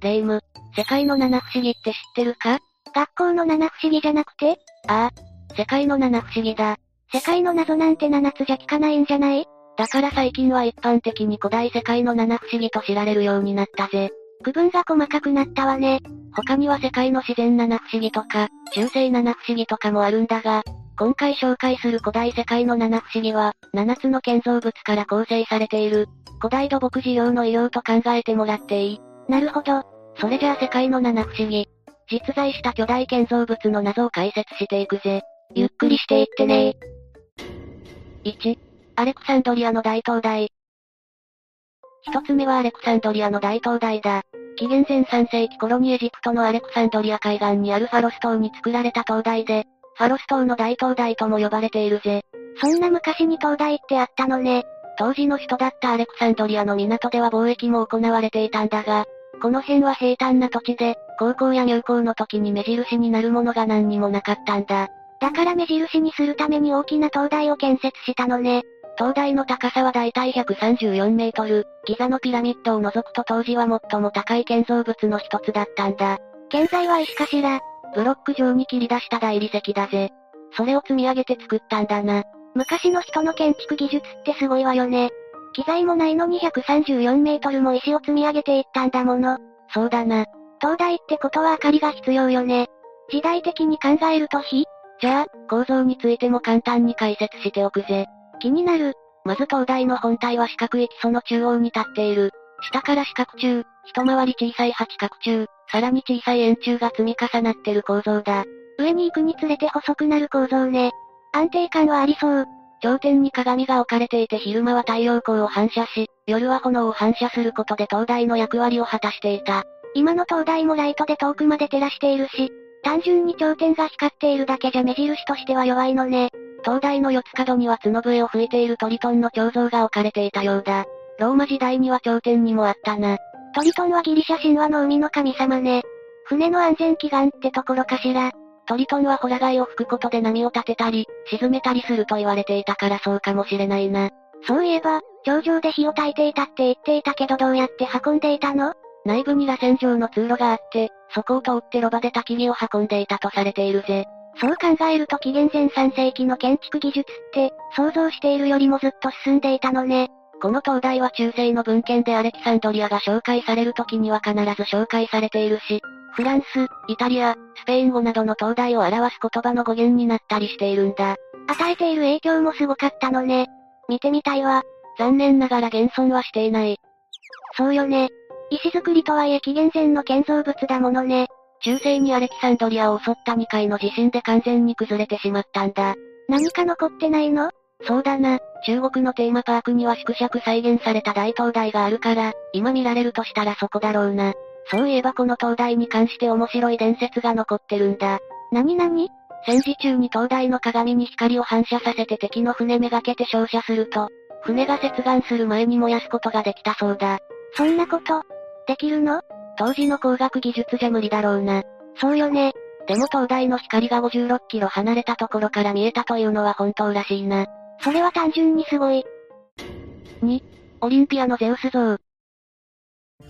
霊夢。世界の七不思議って知ってるか？学校の七不思議じゃなくて？ああ。世界の七不思議だ。世界の謎なんて七つじゃ聞かないんじゃない？だから最近は一般的に古代世界の七不思議と知られるようになったぜ。区分が細かくなったわね。他には世界の自然七不思議とか、中世七不思議とかもあるんだが、今回紹介する古代世界の七不思議は、七つの建造物から構成されている、古代土木事業の医療と考えてもらっていいなるほど。それじゃあ世界の七不思議。実在した巨大建造物の謎を解説していくぜ。ゆっくりしていってね1、アレクサンドリアの大灯台。一つ目はアレクサンドリアの大灯台だ。紀元前3世紀頃にエジプトのアレクサンドリア海岸にあるファロス島に作られた灯台で、ファロス島の大灯台とも呼ばれているぜ。そんな昔に灯台ってあったのね。当時の首都だったアレクサンドリアの港では貿易も行われていたんだが、この辺は平坦な土地で、航行や入港の時に目印になるものが何にもなかったんだ。だから目印にするために大きな灯台を建設したのね。灯台の高さはだいたい134メートル、ギザのピラミッドを除くと当時は最も高い建造物の一つだったんだ。現在は石かしら。ブロック状に切り出した大理石だぜ。それを積み上げて作ったんだな。昔の人の建築技術ってすごいわよね。機材もないのに134メートルも石を積み上げていったんだもの。そうだな。灯台ってことは明かりが必要よね。時代的に考えると火？じゃあ、構造についても簡単に解説しておくぜ。気になる。まず灯台の本体は四角い基礎の中央に立っている。下から四角柱、一回り小さい八角柱、さらに小さい円柱が積み重なってる構造だ。上に行くにつれて細くなる構造ね。安定感はありそう。頂点に鏡が置かれていて昼間は太陽光を反射し、夜は炎を反射することで灯台の役割を果たしていた。今の灯台もライトで遠くまで照らしているし、単純に頂点が光っているだけじゃ目印としては弱いのね。灯台の四つ角には角笛を吹いているトリトンの彫像が置かれていたようだ。ローマ時代には頂点にもあったな。トリトンはギリシャ神話の海の神様ね。船の安全祈願ってところかしら。トリトンはホラ貝を吹くことで波を立てたり、沈めたりすると言われていたからそうかもしれないな。そういえば、頂上で火を焚いていたって言っていたけどどうやって運んでいたの？内部に螺旋状の通路があって、そこを通ってロバで焚き火を運んでいたとされているぜ。そう考えると紀元前3世紀の建築技術って、想像しているよりもずっと進んでいたのね。この灯台は中世の文献でアレキサンドリアが紹介される時には必ず紹介されているし、フランス、イタリア、スペイン語などの灯台を表す言葉の語源になったりしているんだ。与えている影響もすごかったのね。見てみたいわ。残念ながら現存はしていない。そうよね。石造りとはいえ紀元前の建造物だものね。中世にアレキサンドリアを襲った2回の地震で完全に崩れてしまったんだ。何か残ってないの？そうだな。中国のテーマパークには縮尺再現された大灯台があるから、今見られるとしたらそこだろうな。そういえばこの灯台に関して面白い伝説が残ってるんだ。なになに戦時中に灯台の鏡に光を反射させて敵の船めがけて照射すると、船が接岸する前に燃やすことができたそうだ。そんなこと、できるの？当時の工学技術じゃ無理だろうな。そうよね。でも灯台の光が56キロ離れたところから見えたというのは本当らしいな。それは単純にすごい。2、オリンピアのゼウス像。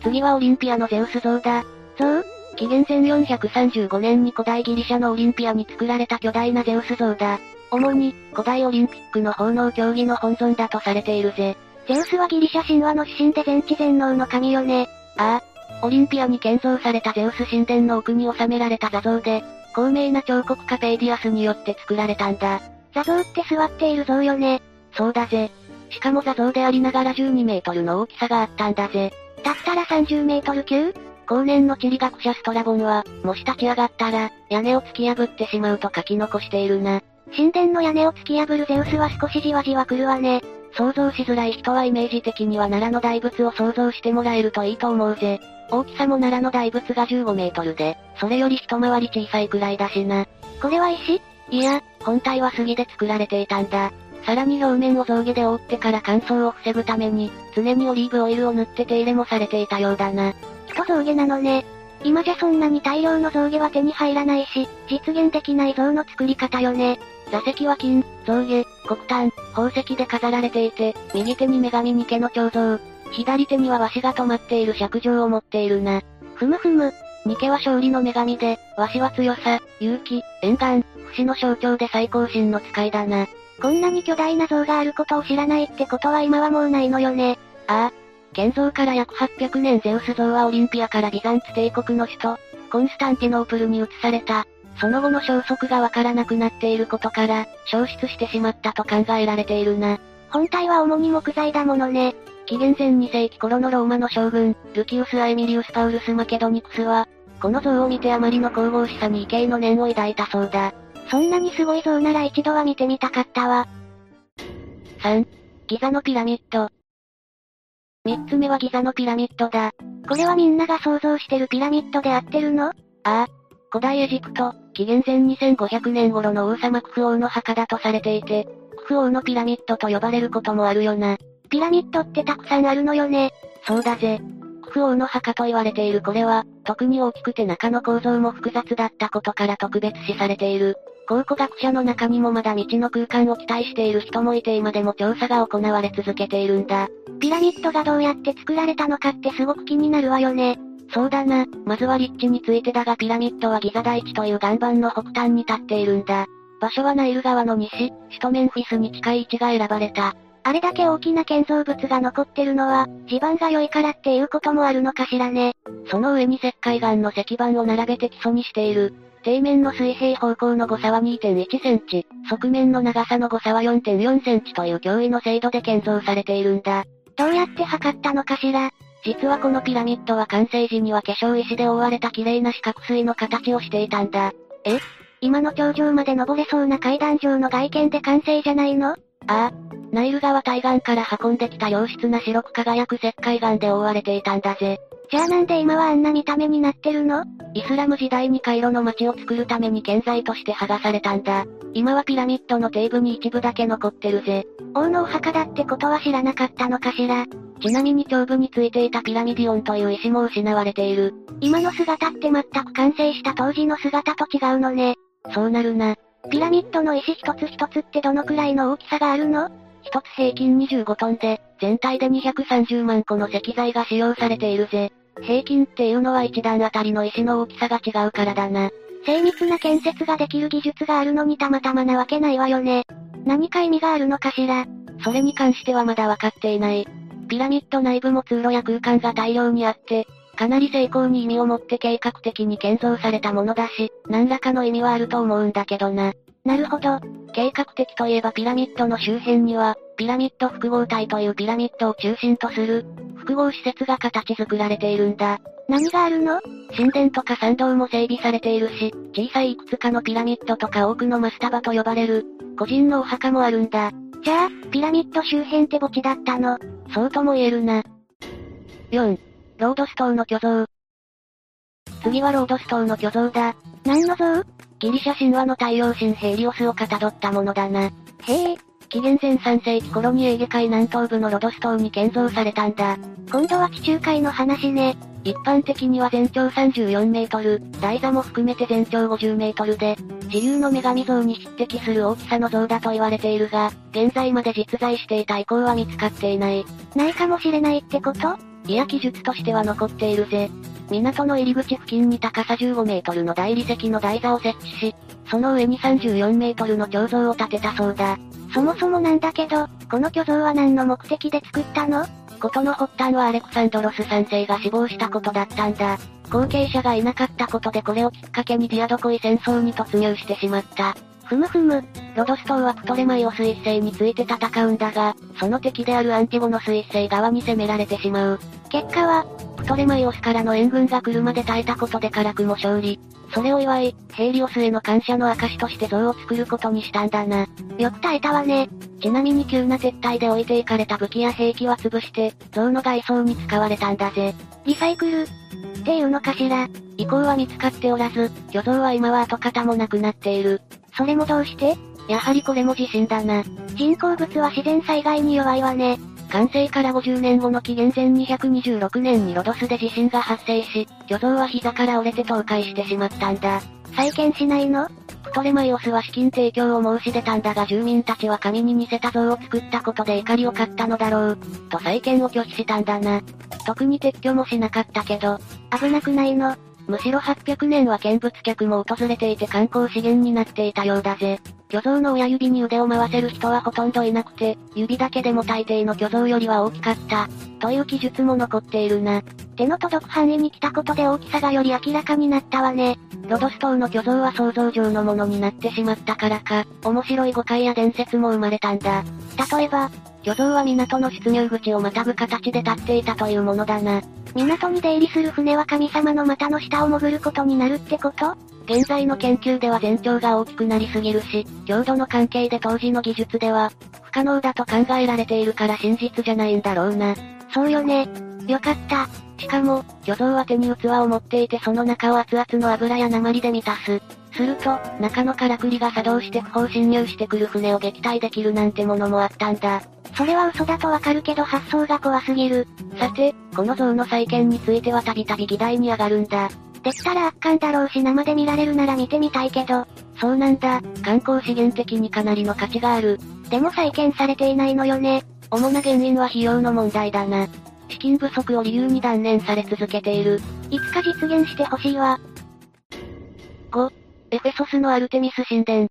次はオリンピアのゼウス像だ。像？紀元前435年に古代ギリシャのオリンピアに作られた巨大なゼウス像だ。主に、古代オリンピックの奉納競技の本尊だとされているぜ。ゼウスはギリシャ神話の指針で全知全能の神よね。ああ。オリンピアに建造されたゼウス神殿の奥に収められた座像で、高名な彫刻家ペイディアスによって作られたんだ。座像って座っている像よね。そうだぜ。しかも座像でありながら12メートルの大きさがあったんだぜ。だったら30メートル級？後年の地理学者ストラボンは、もし立ち上がったら、屋根を突き破ってしまうと書き残しているな。神殿の屋根を突き破るゼウスは少しじわじわ来るわね。想像しづらい人はイメージ的には奈良の大仏を想像してもらえるといいと思うぜ。大きさも奈良の大仏が15メートルで、それより一回り小さいくらいだしな。これは石？いや、本体は杉で作られていたんだ。さらに表面を象牙で覆ってから乾燥を防ぐために、常にオリーブオイルを塗って手入れもされていたようだな。人象牙なのね。今じゃそんなに大量の象牙は手に入らないし、実現できない像の作り方よね。座席は金、象牙、黒炭、宝石で飾られていて、右手に女神ニケの彫像、左手には和紙が止まっている尺状を持っているな。ふむふむ。ニケは勝利の女神で、わしは強さ、勇気、縁眼、不死の象徴で最高神の使いだな。こんなに巨大な像があることを知らないってことは今はもうないのよね。ああ。建造から約800年ゼウス像はオリンピアからビザンツ帝国の首都、コンスタンティノープルに移された。その後の消息がわからなくなっていることから、消失してしまったと考えられているな。本体は主に木材だものね。紀元前2世紀頃のローマの将軍、ルキウス・アエミリウス・パウルス・マケドニクスは、この像を見てあまりの神々しさに畏敬の念を抱いたそうだ。そんなにすごい像なら一度は見てみたかったわ。3、ギザのピラミッド。三つ目はギザのピラミッドだ。これはみんなが想像してるピラミッドで合ってるの？ああ。古代エジプト、紀元前2500年頃の王様クフ王の墓だとされていて、クフ王のピラミッドと呼ばれることもあるよな。ピラミッドってたくさんあるのよね。そうだぜ。クフ王の墓と言われているこれは、特に大きくて中の構造も複雑だったことから特別視されている。考古学者の中にもまだ未知の空間を期待している人もいて今でも調査が行われ続けているんだ。ピラミッドがどうやって作られたのかってすごく気になるわよね。そうだな、まずは立地についてだがピラミッドはギザ大地という岩盤の北端に立っているんだ。場所はナイル川の西、首都メンフィスに近い位置が選ばれた。あれだけ大きな建造物が残ってるのは、地盤が良いからっていうこともあるのかしらね。その上に石灰岩の石板を並べて基礎にしている。底面の水平方向の誤差は2.1センチ、側面の長さの誤差は4.4センチという驚異の精度で建造されているんだ。どうやって測ったのかしら？実はこのピラミッドは完成時には化粧石で覆われた綺麗な四角錐の形をしていたんだ。え？今の頂上まで登れそうな階段状の外見で完成じゃないの？ああ。ナイル川対岸から運んできた良質な白く輝く石灰岩で覆われていたんだぜ。じゃあなんで今はあんな見た目になってるの？イスラム時代にカイロの街を作るために建材として剥がされたんだ。今はピラミッドの底部に一部だけ残ってるぜ。王のお墓だってことは知らなかったのかしら？ちなみに頂部についていたピラミディオンという石も失われている。今の姿って全く完成した当時の姿と違うのね。そうなるな。ピラミッドの石一つ一つってどのくらいの大きさがあるの？一つ平均25トンで、全体で230万個の石材が使用されているぜ。平均っていうのは一段あたりの石の大きさが違うからだな。精密な建設ができる技術があるのにたまたまなわけないわよね。何か意味があるのかしら？それに関してはまだわかっていない。ピラミッド内部も通路や空間が大量にあって、かなり成功に意味を持って計画的に建造されたものだし、何らかの意味はあると思うんだけどな。なるほど。計画的といえばピラミッドの周辺には、ピラミッド複合体というピラミッドを中心とする、複合施設が形作られているんだ。何があるの？神殿とか参道も整備されているし、小さいいくつかのピラミッドとか多くのマスタバと呼ばれる、個人のお墓もあるんだ。じゃあ、ピラミッド周辺って墓地だったの？そうとも言えるな。4. ロードス島の巨像。次はロードス島の巨像だ。何の像？ギリシャ神話の太陽神ヘリオスをかたどったものだな。へえ、紀元前3世紀頃にエーゲ海南東部のロドス島に建造されたんだ。今度は地中海の話ね。一般的には全長34メートル、台座も含めて全長50メートルで、自由の女神像に匹敵する大きさの像だと言われているが、現在まで実在していた遺構は見つかっていない。ないかもしれないってこと？いや記述としては残っているぜ。港の入り口付近に高さ15メートルの大理石の台座を設置し、その上に34メートルの彫像を建てたそうだ。そもそもなんだけど、この巨像は何の目的で作ったの？ことの発端はアレクサンドロス3世が死亡したことだったんだ。後継者がいなかったことでこれをきっかけにディアドコイ戦争に突入してしまった。ふむふむ。ロドス島はプトレマイオス一世について戦うんだが、その敵であるアンティゴノス一世側に攻められてしまう。結果は、プトレマイオスからの援軍が来るまで耐えたことで辛くも勝利。それを祝い、ヘイリオスへの感謝の証として像を作ることにしたんだな。よく耐えたわね。ちなみに急な撤退で置いていかれた武器や兵器は潰して、像の外装に使われたんだぜ。リサイクルっていうのかしら。遺構は見つかっておらず、巨像は今は跡形もなくなっている。それもどうして？やはりこれも地震だな。人工物は自然災害に弱いわね。完成から50年後の紀元前226年にロドスで地震が発生し、巨像は膝から折れて倒壊してしまったんだ。再建しないの？プトレマイオスは資金提供を申し出たんだが住民たちは神に似せた像を作ったことで怒りを買ったのだろう、と再建を拒否したんだな。特に撤去もしなかったけど、危なくないの？むしろ800年は見物客も訪れていて観光資源になっていたようだぜ。巨像の親指に腕を回せる人はほとんどいなくて、指だけでも大抵の巨像よりは大きかった。という記述も残っているな。手の届く範囲に来たことで大きさがより明らかになったわね。ロドス島の巨像は想像上のものになってしまったからか、面白い誤解や伝説も生まれたんだ。例えば、巨像は港の出入口をまたぐ形で立っていたというものだな。港に出入りする船は神様の股の下を潜ることになるってこと？現在の研究では全長が大きくなりすぎるし、強度の関係で当時の技術では、不可能だと考えられているから真実じゃないんだろうな。そうよね。よかった。しかも、巨像は手に器を持っていてその中を熱々の油や鉛で満たす。すると、中のからくりが作動して不法侵入してくる船を撃退できるなんてものもあったんだ。それは嘘だとわかるけど発想が怖すぎる。さて、この像の再建についてはたびたび議題に上がるんだ。できたら圧巻だろうし生で見られるなら見てみたいけど。そうなんだ、観光資源的にかなりの価値がある。でも再建されていないのよね。主な原因は費用の問題だな。資金不足を理由に断念され続けている。いつか実現してほしいわ。5、エフェソスのアルテミス神殿。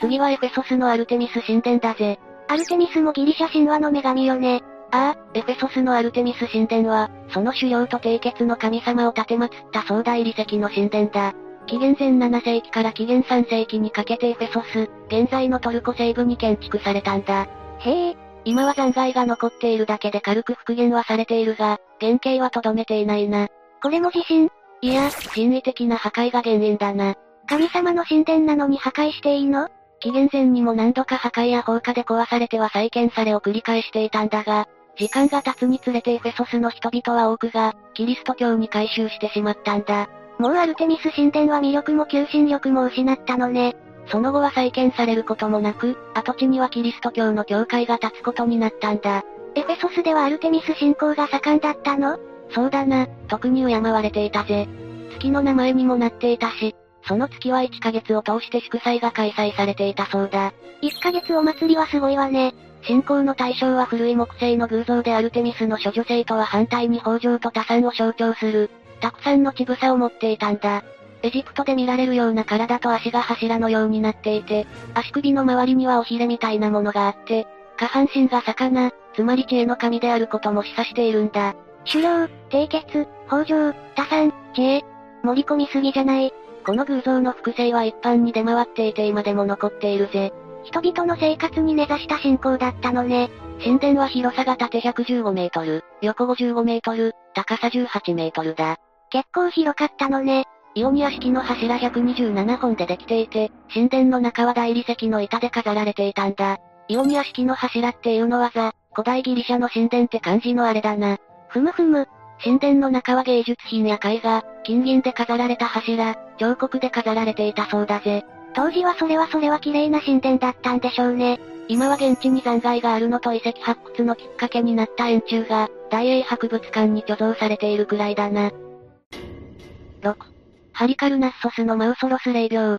次はエフェソスのアルテミス神殿だぜ。アルテミスもギリシャ神話の女神よね。ああ、エフェソスのアルテミス神殿は、その狩猟と締結の神様を立て祀った壮大理石の神殿だ。紀元前7世紀から紀元3世紀にかけてエフェソス、現在のトルコ西部に建築されたんだ。へえ、今は残骸が残っているだけで軽く復元はされているが、原型は留めていないな。これも地震いや、人為的な破壊が原因だな。神様の神殿なのに破壊していいの？紀元前にも何度か破壊や放火で壊されては再建されを繰り返していたんだが、時間が経つにつれてエフェソスの人々は多くが、キリスト教に改宗してしまったんだ。もうアルテミス神殿は魅力も求心力も失ったのね。その後は再建されることもなく、跡地にはキリスト教の教会が建つことになったんだ。エフェソスではアルテミス信仰が盛んだったの？そうだな、特に敬われていたぜ。月の名前にもなっていたし、その月は1ヶ月を通して祝祭が開催されていたそうだ。1ヶ月お祭りはすごいわね。信仰の対象は古い木製の偶像でアルテミスの処女性とは反対に豊穣と多産を象徴する、たくさんの乳房を持っていたんだ。エジプトで見られるような体と足が柱のようになっていて、足首の周りにはおひれみたいなものがあって、下半身が魚、つまり知恵の神であることも示唆しているんだ。狩猟、締結、豊穣、多産、知恵。盛り込みすぎじゃない。この偶像の複製は一般に出回っていて今でも残っているぜ。人々の生活に根ざした信仰だったのね。神殿は広さが縦115メートル、横55メートル、高さ18メートルだ。結構広かったのね。イオニア式の柱127本でできていて、神殿の中は大理石の板で飾られていたんだ。イオニア式の柱っていうのはザ、古代ギリシャの神殿って感じのあれだな。ふむふむ。神殿の中は芸術品や絵画、金銀で飾られた柱、彫刻で飾られていたそうだぜ。当時はそれはそれは綺麗な神殿だったんでしょうね。今は現地に残骸があるのと遺跡発掘のきっかけになった円柱が、大英博物館に貯蔵されているくらいだな。6. ハリカルナッソスのマウソロス霊廟。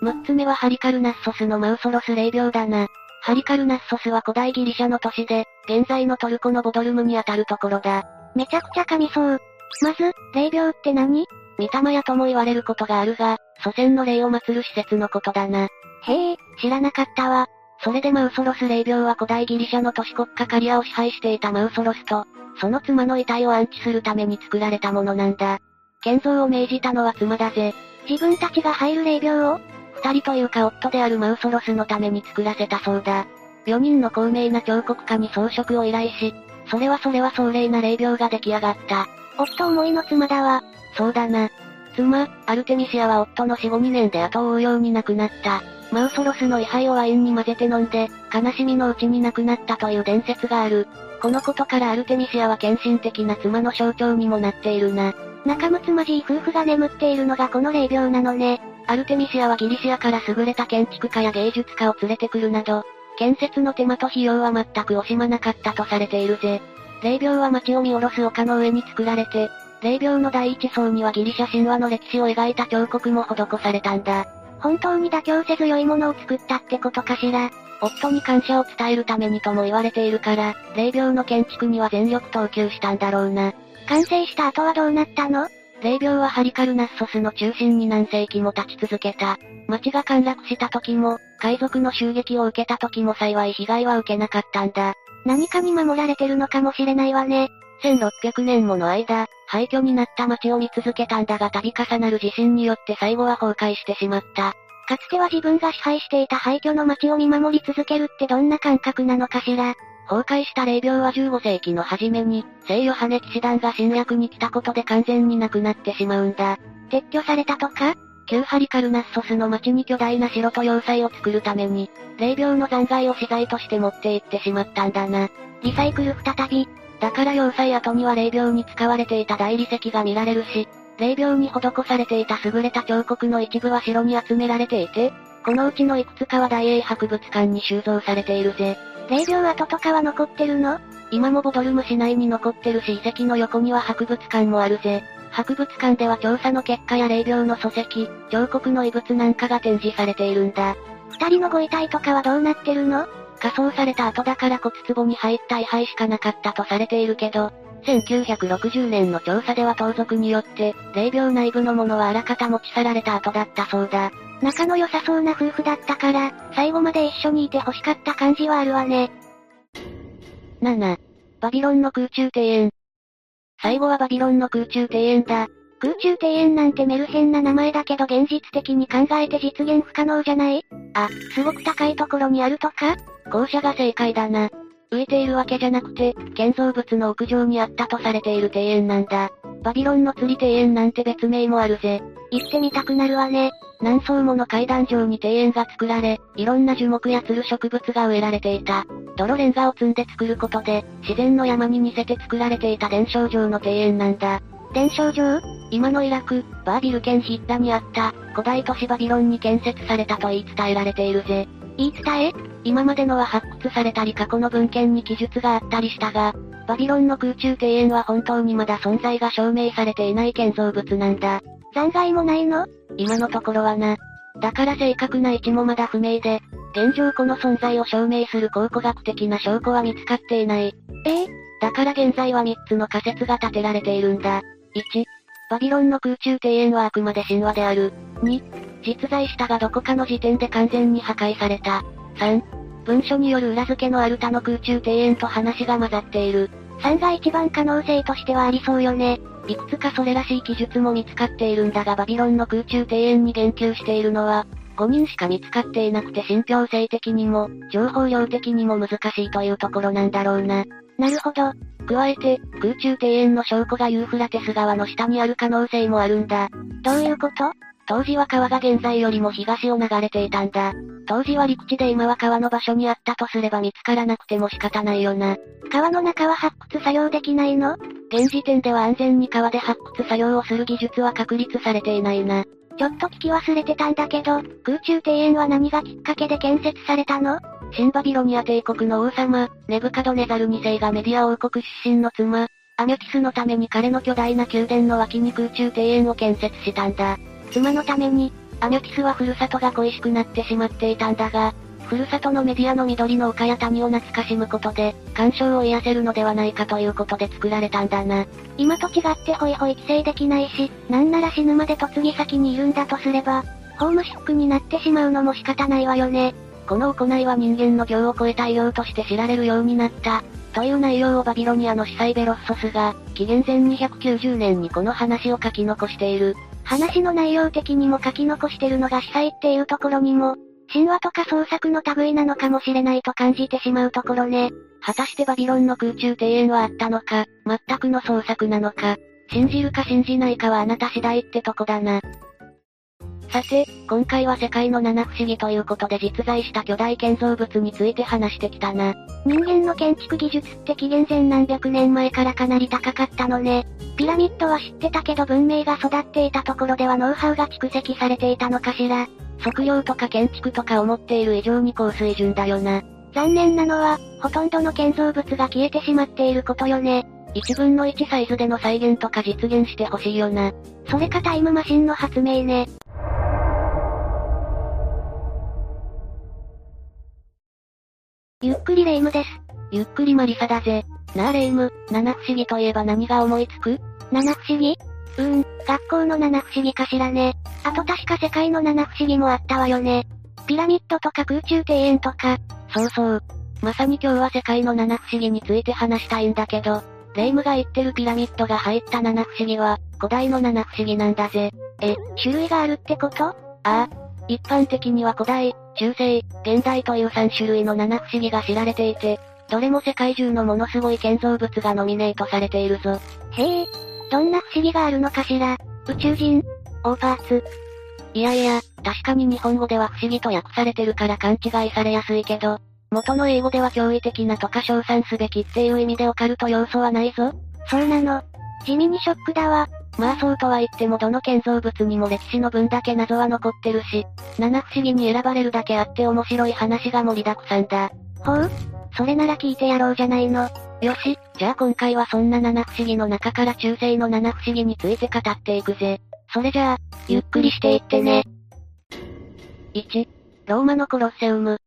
6つ目はハリカルナッソスのマウソロス霊廟だな。ハリカルナッソスは古代ギリシャの都市で、現在のトルコのボドルムにあたるところだ。めちゃくちゃ神そう。まず、霊廟って何？御霊屋とも言われることがあるが、祖先の霊を祀る施設のことだな。へえ、知らなかったわ。それでマウソロス霊廟は古代ギリシャの都市国家カリアを支配していたマウソロスと、その妻の遺体を安置するために作られたものなんだ。建造を命じたのは妻だぜ。自分たちが入る霊廟を？二人というか夫であるマウソロスのために作らせたそうだ。4人の高名な彫刻家に装飾を依頼し、それはそれは壮麗な霊廟が出来上がった。夫思いの妻だわ。そうだな。妻、アルテミシアは夫の死後2年で後を追うように亡くなった。マウソロスの位牌をワインに混ぜて飲んで、悲しみのうちに亡くなったという伝説がある。このことからアルテミシアは献身的な妻の象徴にもなっているな。仲睦まじい夫婦が眠っているのがこの霊廟なのね。アルテミシアはギリシアから優れた建築家や芸術家を連れてくるなど、建設の手間と費用は全く惜しまなかったとされているぜ。霊廟は街を見下ろす丘の上に作られて、霊廟の第一層にはギリシャ神話の歴史を描いた彫刻も施されたんだ。本当に妥協せず良いものを作ったってことかしら。夫に感謝を伝えるためにとも言われているから、霊廟の建築には全力投球したんだろうな。完成した後はどうなったの？霊廟はハリカルナッソスの中心に何世紀も立ち続けた。町が陥落した時も、海賊の襲撃を受けた時も幸い被害は受けなかったんだ。何かに守られてるのかもしれないわね。1600年もの間、廃墟になった町を見続けたんだが度重なる地震によって最後は崩壊してしまった。かつては自分が支配していた廃墟の町を見守り続けるってどんな感覚なのかしら。崩壊した霊廟は15世紀の初めに、聖ヨハネ騎士団が侵略に来たことで完全になくなってしまうんだ。撤去されたとか？旧ハリカルナッソスの町に巨大な城と要塞を作るために、霊廟の残骸を資材として持って行ってしまったんだな。リサイクル再び。だから要塞跡には霊廟に使われていた大理石が見られるし、霊廟に施されていた優れた彫刻の一部は城に集められていて、このうちのいくつかは大英博物館に収蔵されているぜ。霊廟跡とかは残ってるの？今もボドルム市内に残ってるし遺跡の横には博物館もあるぜ。博物館では調査の結果や霊廟の礎石、彫刻の遺物なんかが展示されているんだ。二人のご遺体とかはどうなってるの？火葬された後だから骨壺に入った遺灰しかなかったとされているけど、1960年の調査では盗賊によって、霊廟内部のものはあらかた持ち去られた後だったそうだ。仲の良さそうな夫婦だったから、最後まで一緒にいて欲しかった感じはあるわね。7. バビロンの空中庭園。最後はバビロンの空中庭園だ。空中庭園なんてメルヘンな名前だけど現実的に考えて実現不可能じゃない？あ、すごく高いところにあるとか？校舎が正解だな。浮いているわけじゃなくて、建造物の屋上にあったとされている庭園なんだ。バビロンの釣り庭園なんて別名もあるぜ。行ってみたくなるわね。何層もの階段状に庭園が作られ、いろんな樹木やつる植物が植えられていた。泥レンガを積んで作ることで、自然の山に似せて作られていた伝承状の庭園なんだ。伝承状今のイラク、バービル県ヒッラにあった、古代都市バビロンに建設されたと言い伝えられているぜ。言い伝え今までのは発掘されたり過去の文献に記述があったりしたが、バビロンの空中庭園は本当にまだ存在が証明されていない建造物なんだ。残骸もないの？今のところはな。だから正確な位置もまだ不明で、現状この存在を証明する考古学的な証拠は見つかっていない。え？えだから現在は3つの仮説が立てられているんだ。1、バビロンの空中庭園はあくまで神話である。2、実在したがどこかの時点で完全に破壊された。3、文書による裏付けのある他の空中庭園と話が混ざっている。3が一番可能性としてはありそうよね。いくつかそれらしい記述も見つかっているんだがバビロンの空中庭園に言及しているのは、5人しか見つかっていなくて信憑性的にも、情報量的にも難しいというところなんだろうな。なるほど。加えて、空中庭園の証拠がユーフラテス川の下にある可能性もあるんだ。どういうこと？当時は川が現在よりも東を流れていたんだ。当時は陸地で今は川の場所にあったとすれば見つからなくても仕方ないよな。川の中は発掘作業できないの？現時点では安全に川で発掘作業をする技術は確立されていないな。ちょっと聞き忘れてたんだけど、空中庭園は何がきっかけで建設されたの？新バビロニア帝国の王様、ネブカドネザル2世がメディア王国出身の妻、アミュティスのために彼の巨大な宮殿の脇に空中庭園を建設したんだ。妻のために、アミュティスはふるさとが恋しくなってしまっていたんだが、ふるさとのメディアの緑の丘や谷を懐かしむことで、干渉を癒せるのではないかということで作られたんだな。今と違ってホイホイ規制できないし、なんなら死ぬまで嫁ぎ先にいるんだとすれば、ホームシックになってしまうのも仕方ないわよね。この行いは人間の行を超えた異様として知られるようになった。という内容をバビロニアの司祭ベロッソスが、紀元前290年にこの話を書き残している。話の内容的にも書き残してるのが司祭っていうところにも、神話とか創作の類なのかもしれないと感じてしまうところね。果たしてバビロンの空中庭園はあったのか、全くの創作なのか、信じるか信じないかはあなた次第ってとこだな。さて、今回は世界の七不思議ということで実在した巨大建造物について話してきたな。人間の建築技術って紀元前何百年前からかなり高かったのね。ピラミッドは知ってたけど文明が育っていたところではノウハウが蓄積されていたのかしら。測量とか建築とか思っている以上に高水準だよな。残念なのは、ほとんどの建造物が消えてしまっていることよね。1分の1サイズでの再現とか実現してほしいよな。それかタイムマシンの発明ね。ゆっくりレ夢ムです。ゆっくりマリサだぜ。なあレイム、七不思議といえば何が思いつく？七不思議？うーん、学校の七不思議かしらね。あと確か世界の七不思議もあったわよね。ピラミッドとか空中庭園とか。そうそう。まさに今日は世界の七不思議について話したいんだけど、レイムが言ってるピラミッドが入った七不思議は、古代の七不思議なんだぜ。え、種類があるってこと？ああ。一般的には古代、中世、現代という3種類の七不思議が知られていて、どれも世界中のものすごい建造物がノミネートされているぞ。へえ、どんな不思議があるのかしら？宇宙人オーパーツいやいや、確かに日本語では不思議と訳されてるから勘違いされやすいけど、元の英語では驚異的なとか称賛すべきっていう意味でオカルト要素はないぞ。そうなの。地味にショックだわ。まあそうとは言ってもどの建造物にも歴史の分だけ謎は残ってるし、七不思議に選ばれるだけあって面白い話が盛りだくさんだ。ほう？それなら聞いてやろうじゃないの。よし、じゃあ今回はそんな七不思議の中から中世の七不思議について語っていくぜ。それじゃあ、ゆっくりしていってね。1、ローマのコロッセウム。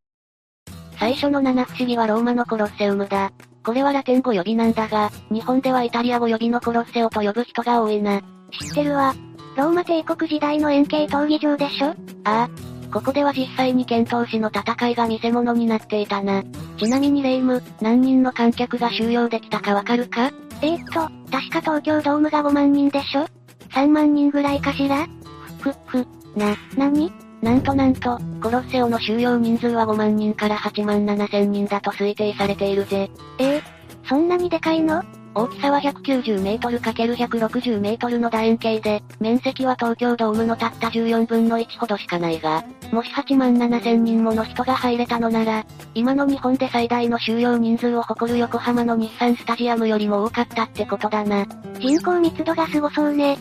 最初の七不思議はローマのコロッセウムだ。これはラテン語呼びなんだが、日本ではイタリア語呼びのコロッセオと呼ぶ人が多いな。知ってるわ。ローマ帝国時代の円形闘技場でしょ？ああ。ここでは実際に剣闘士の戦いが見せ物になっていたな。ちなみにレイム、何人の観客が収容できたかわかるか？えー、っと、確か東京ドームが5万人でしょ ?3 万人ぐらいかしら？ふ、ふ、な、なになんとなんと、コロッセオの収容人数は5万人から8万7千人だと推定されているぜ。えー、そんなにでかいの？大きさは190メートル ×160 メートルの楕円形で、面積は東京ドームのたった14分の1ほどしかないが、もし8万7千人もの人が入れたのなら、今の日本で最大の収容人数を誇る横浜の日産スタジアムよりも多かったってことだな。人口密度がすごそうね。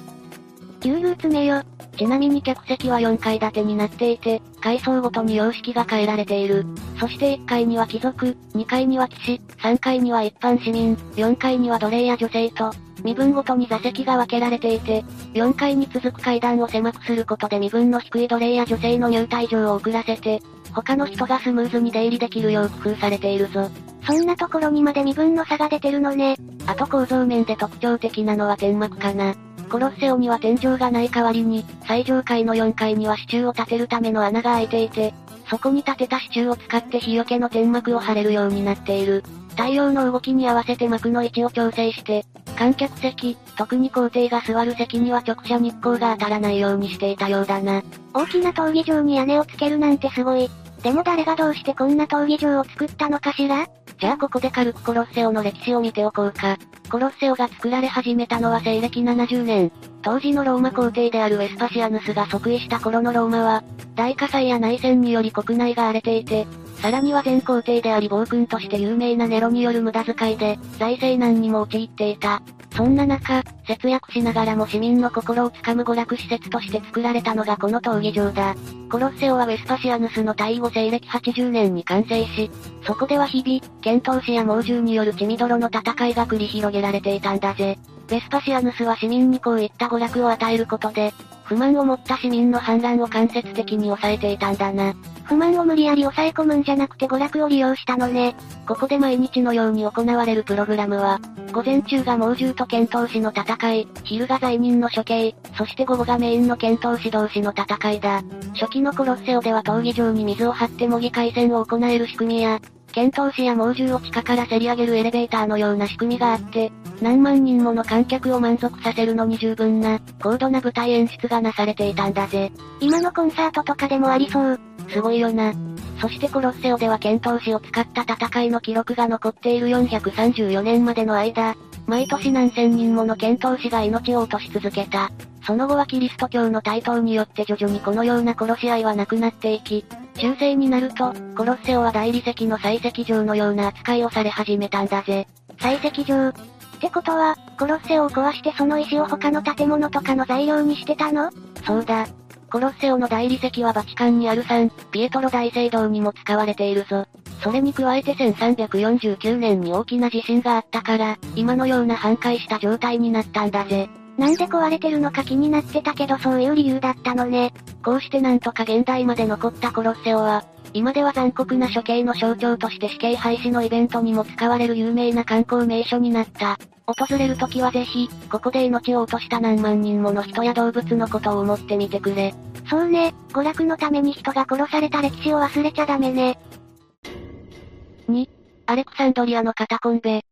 牛乳詰めよ。ちなみに客席は4階建てになっていて、階層ごとに様式が変えられている。そして1階には貴族、2階には騎士、3階には一般市民、4階には奴隷や女性と、身分ごとに座席が分けられていて、4階に続く階段を狭くすることで身分の低い奴隷や女性の入退場を遅らせて、他の人がスムーズに出入りできるよう工夫されているぞ。そんなところにまで身分の差が出てるのね。あと構造面で特徴的なのは天幕かな。コロッセオには天井がない代わりに、最上階の4階には支柱を立てるための穴が開いていて、そこに立てた支柱を使って日よけの天幕を張れるようになっている。太陽の動きに合わせて幕の位置を調整して、観客席、特に皇帝が座る席には直射日光が当たらないようにしていたようだな。大きな闘技場に屋根をつけるなんてすごい。でも誰がどうしてこんな闘技場を作ったのかしら？じゃあここで軽くコロッセオの歴史を見ておこうか。コロッセオが作られ始めたのは西暦70年。当時のローマ皇帝であるウエスパシアヌスが即位した頃のローマは、大火災や内戦により国内が荒れていて、さらには前皇帝であり暴君として有名なネロによる無駄遣いで、財政難にも陥っていた。そんな中、節約しながらも市民の心をつかむ娯楽施設として作られたのがこの闘技場だ。コロッセオはウェスパシアヌスの退位後西暦80年に完成し、そこでは日々、剣闘士や猛獣による血みどろの戦いが繰り広げられていたんだぜ。ベスパシアヌスは市民にこういった娯楽を与えることで、不満を持った市民の反乱を間接的に抑えていたんだな。不満を無理やり抑え込むんじゃなくて娯楽を利用したのね。ここで毎日のように行われるプログラムは、午前中が猛獣と剣闘士の戦い、昼が罪人の処刑、そして午後がメインの剣闘士同士の戦いだ。初期のコロッセオでは闘技場に水を張って模擬回戦を行える仕組みや、剣闘士や猛獣を地下からせり上げるエレベーターのような仕組みがあって、何万人もの観客を満足させるのに十分な、高度な舞台演出がなされていたんだぜ。今のコンサートとかでもありそう。すごいよな。そしてコロッセオでは剣闘士を使った戦いの記録が残っている434年までの間、毎年何千人もの剣闘士が命を落とし続けた。その後はキリスト教の台頭によって徐々にこのような殺し合いはなくなっていき、中世になると、コロッセオは大理石の採石場のような扱いをされ始めたんだぜ。採石場ってことは、コロッセオを壊してその石を他の建物とかの材料にしてたの？そうだ。コロッセオの大理石はバチカンにあるサン、ピエトロ大聖堂にも使われているぞ。それに加えて1349年に大きな地震があったから、今のような半壊した状態になったんだぜ。なんで壊れてるのか気になってたけどそういう理由だったのね。こうしてなんとか現代まで残ったコロッセオは、今では残酷な処刑の象徴として死刑廃止のイベントにも使われる有名な観光名所になった。訪れる時はぜひ、ここで命を落とした何万人もの人や動物のことを思ってみてくれ。そうね、娯楽のために人が殺された歴史を忘れちゃダメね。2、アレクサンドリアのカタコンベ。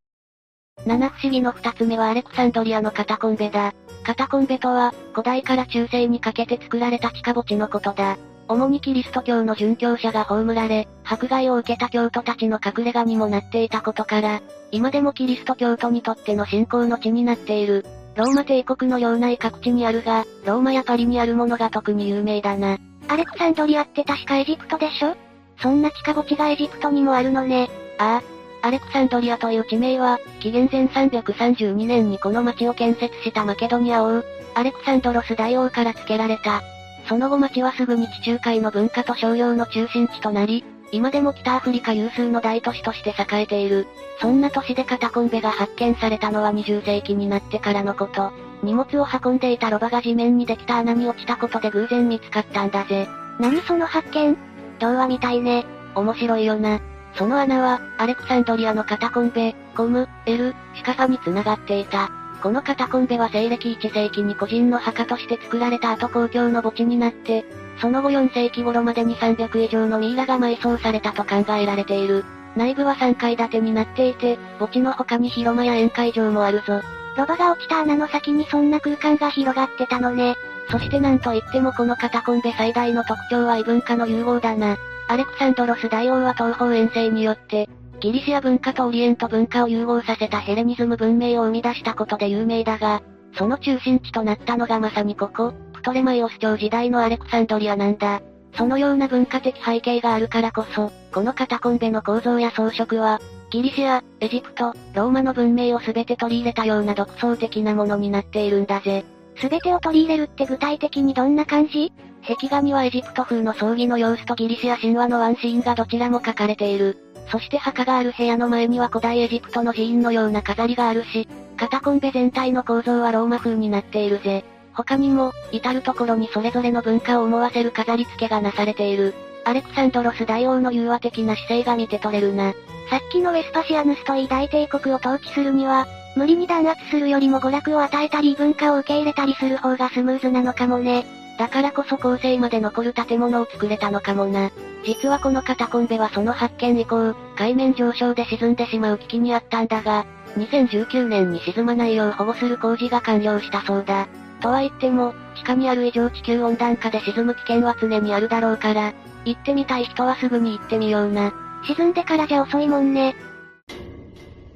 七不思議の二つ目はアレクサンドリアのカタコンベだ。カタコンベとは、古代から中世にかけて作られた地下墓地のことだ。主にキリスト教の殉教者が葬られ、迫害を受けた教徒たちの隠れ家にもなっていたことから、今でもキリスト教徒にとっての信仰の地になっている。ローマ帝国の領内各地にあるが、ローマやパリにあるものが特に有名だな。アレクサンドリアって確かエジプトでしょ？そんな地下墓地がエジプトにもあるのね。ああ。アレクサンドリアという地名は、紀元前332年にこの町を建設したマケドニア王、アレクサンドロス大王から付けられた。その後町はすぐに地中海の文化と商用の中心地となり、今でも北アフリカ有数の大都市として栄えている。そんな都市でカタコンベが発見されたのは20世紀になってからのこと。荷物を運んでいたロバが地面にできた穴に落ちたことで偶然見つかったんだぜ。何その発見？童話みたいね。面白いよな。その穴は、アレクサンドリアのカタコンベ、コム、エル、シカファに繋がっていた。このカタコンベは西暦1世紀に個人の墓として作られた後公共の墓地になって、その後4世紀頃までに300以上のミイラが埋葬されたと考えられている。内部は3階建てになっていて、墓地の他に広間や宴会場もあるぞ。ロバが落ちた穴の先にそんな空間が広がってたのね。そしてなんといってもこのカタコンベ最大の特徴は異文化の融合だな。アレクサンドロス大王は東方遠征によって、ギリシア文化とオリエント文化を融合させたヘレニズム文明を生み出したことで有名だが、その中心地となったのがまさにここ、プトレマイオス朝時代のアレクサンドリアなんだ。そのような文化的背景があるからこそ、このカタコンベの構造や装飾は、ギリシア、エジプト、ローマの文明を全て取り入れたような独創的なものになっているんだぜ。全てを取り入れるって具体的にどんな感じ？壁画にはエジプト風の葬儀の様子とギリシア神話のワンシーンがどちらも書かれている。そして墓がある部屋の前には古代エジプトの寺院のような飾りがあるし、カタコンベ全体の構造はローマ風になっているぜ。他にも、至るところにそれぞれの文化を思わせる飾り付けがなされている。アレクサンドロス大王の融和的な姿勢が見て取れるな。さっきのウェスパシアヌスといい大帝国を統治するには、無理に弾圧するよりも娯楽を与えたり文化を受け入れたりする方がスムーズなのかもね。だからこそ後世まで残る建物を作れたのかもな。実はこのカタコンベはその発見以降、海面上昇で沈んでしまう危機にあったんだが、2019年に沈まないよう保護する工事が完了したそうだ。とは言っても、地下にある異常地球温暖化で沈む危険は常にあるだろうから、行ってみたい人はすぐに行ってみような。沈んでからじゃ遅いもんね。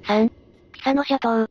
3、ピサノシャ島。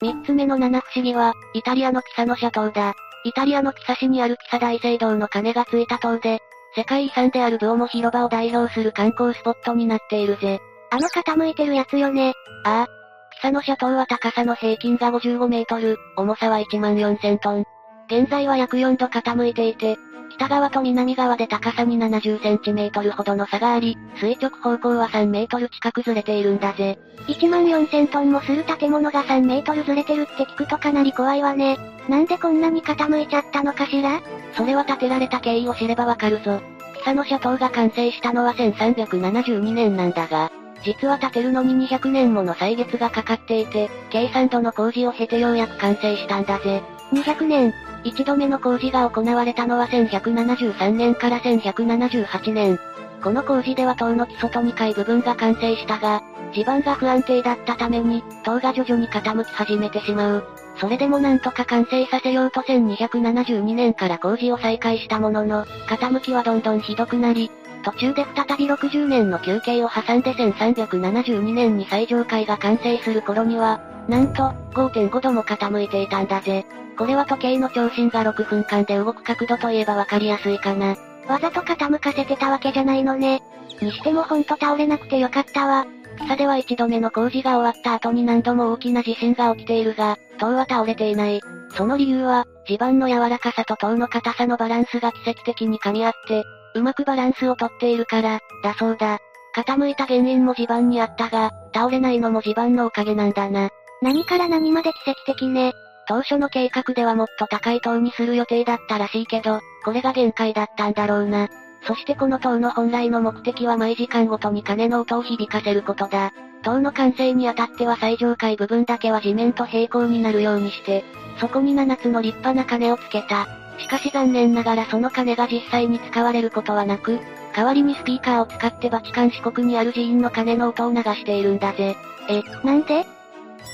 三つ目の七不思議は、イタリアのピサノシャ島だ。イタリアのピサ市にあるピサ大聖堂の鐘がついた塔で、世界遺産であるブオモ広場を代表する観光スポットになっているぜ。あの傾いてるやつよね。ああ。ピサの斜塔は高さの平均が55メートル、重さは1万4000トン。現在は約4度傾いていて、北側と南側で高さに70センチメートルほどの差があり、垂直方向は3メートル近くずれているんだぜ。1万4000トンもする建物が3メートルずれてるって聞くとかなり怖いわね。なんでこんなに傾いちゃったのかしら？それは建てられた経緯を知ればわかるぞ。ピサの斜塔が完成したのは1372年なんだが、実は建てるのに200年もの歳月がかかっていて、計算度の工事を経てようやく完成したんだぜ。200年一度目の工事が行われたのは1173年から1178年。この工事では塔の基礎と2階部分が完成したが、地盤が不安定だったために、塔が徐々に傾き始めてしまう。それでもなんとか完成させようと1272年から工事を再開したものの、傾きはどんどんひどくなり、途中で再び60年の休憩を挟んで1372年に最上階が完成する頃には、なんと、5.5度も傾いていたんだぜ。これは時計の長針が6分間で動く角度といえばわかりやすいかな。わざと傾かせてたわけじゃないのね。にしてもほんと倒れなくてよかったわ。ピサでは一度目の工事が終わった後に何度も大きな地震が起きているが、塔は倒れていない。その理由は、地盤の柔らかさと塔の硬さのバランスが奇跡的に噛み合って、うまくバランスをとっているから、だそうだ。傾いた原因も地盤にあったが、倒れないのも地盤のおかげなんだな。何から何まで奇跡的ね。当初の計画ではもっと高い塔にする予定だったらしいけど、これが限界だったんだろうな。そしてこの塔の本来の目的は毎時間ごとに鐘の音を響かせることだ。塔の完成にあたっては最上階部分だけは地面と平行になるようにして、そこに7つの立派な鐘をつけた。しかし残念ながらその鐘が実際に使われることはなく、代わりにスピーカーを使ってバチカン四国にある寺院の鐘の音を流しているんだぜ。え、なんで？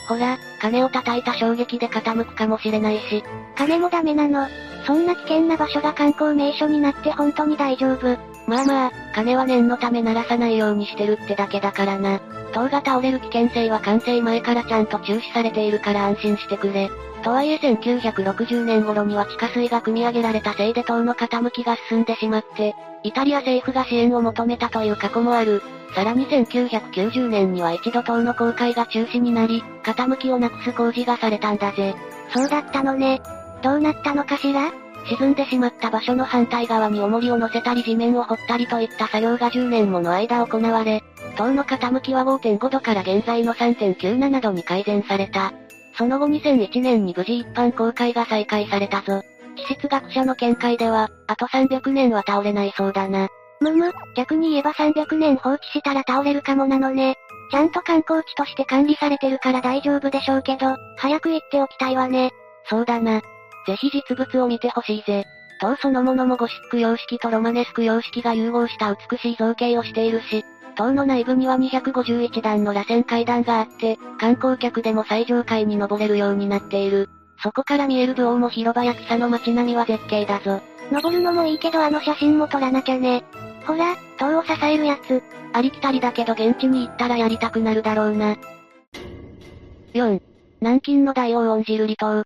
ほら、金を叩いた衝撃で傾くかもしれないし。金もダメなの。そんな危険な場所が観光名所になって本当に大丈夫。まあまあ、鐘は念のため鳴らさないようにしてるってだけだからな。塔が倒れる危険性は完成前からちゃんと注視されているから安心してくれ。とはいえ1960年頃には地下水が汲み上げられたせいで塔の傾きが進んでしまって、イタリア政府が支援を求めたという過去もある。さらに1990年には一度塔の公開が中止になり、傾きをなくす工事がされたんだぜ。そうだったのね。どうなったのかしら？沈んでしまった場所の反対側に重りを乗せたり地面を掘ったりといった作業が10年もの間行われ、塔の傾きは5.5度から現在の3.97度に改善された。その後2001年に無事一般公開が再開されたぞ。地質学者の見解では、あと300年は倒れないそうだな。むむ、逆に言えば300年放置したら倒れるかもなのね。ちゃんと観光地として管理されてるから大丈夫でしょうけど、早く行っておきたいわね。そうだな。ぜひ実物を見てほしいぜ。塔そのものもゴシック様式とロマネスク様式が融合した美しい造形をしているし、塔の内部には251段の螺旋階段があって、観光客でも最上階に登れるようになっている。そこから見える武王も広場や草の街並みは絶景だぞ。登るのもいいけどあの写真も撮らなきゃね。ほら、塔を支えるやつ。ありきたりだけど現地に行ったらやりたくなるだろうな。4. 南京の大王恩寺瑠璃島。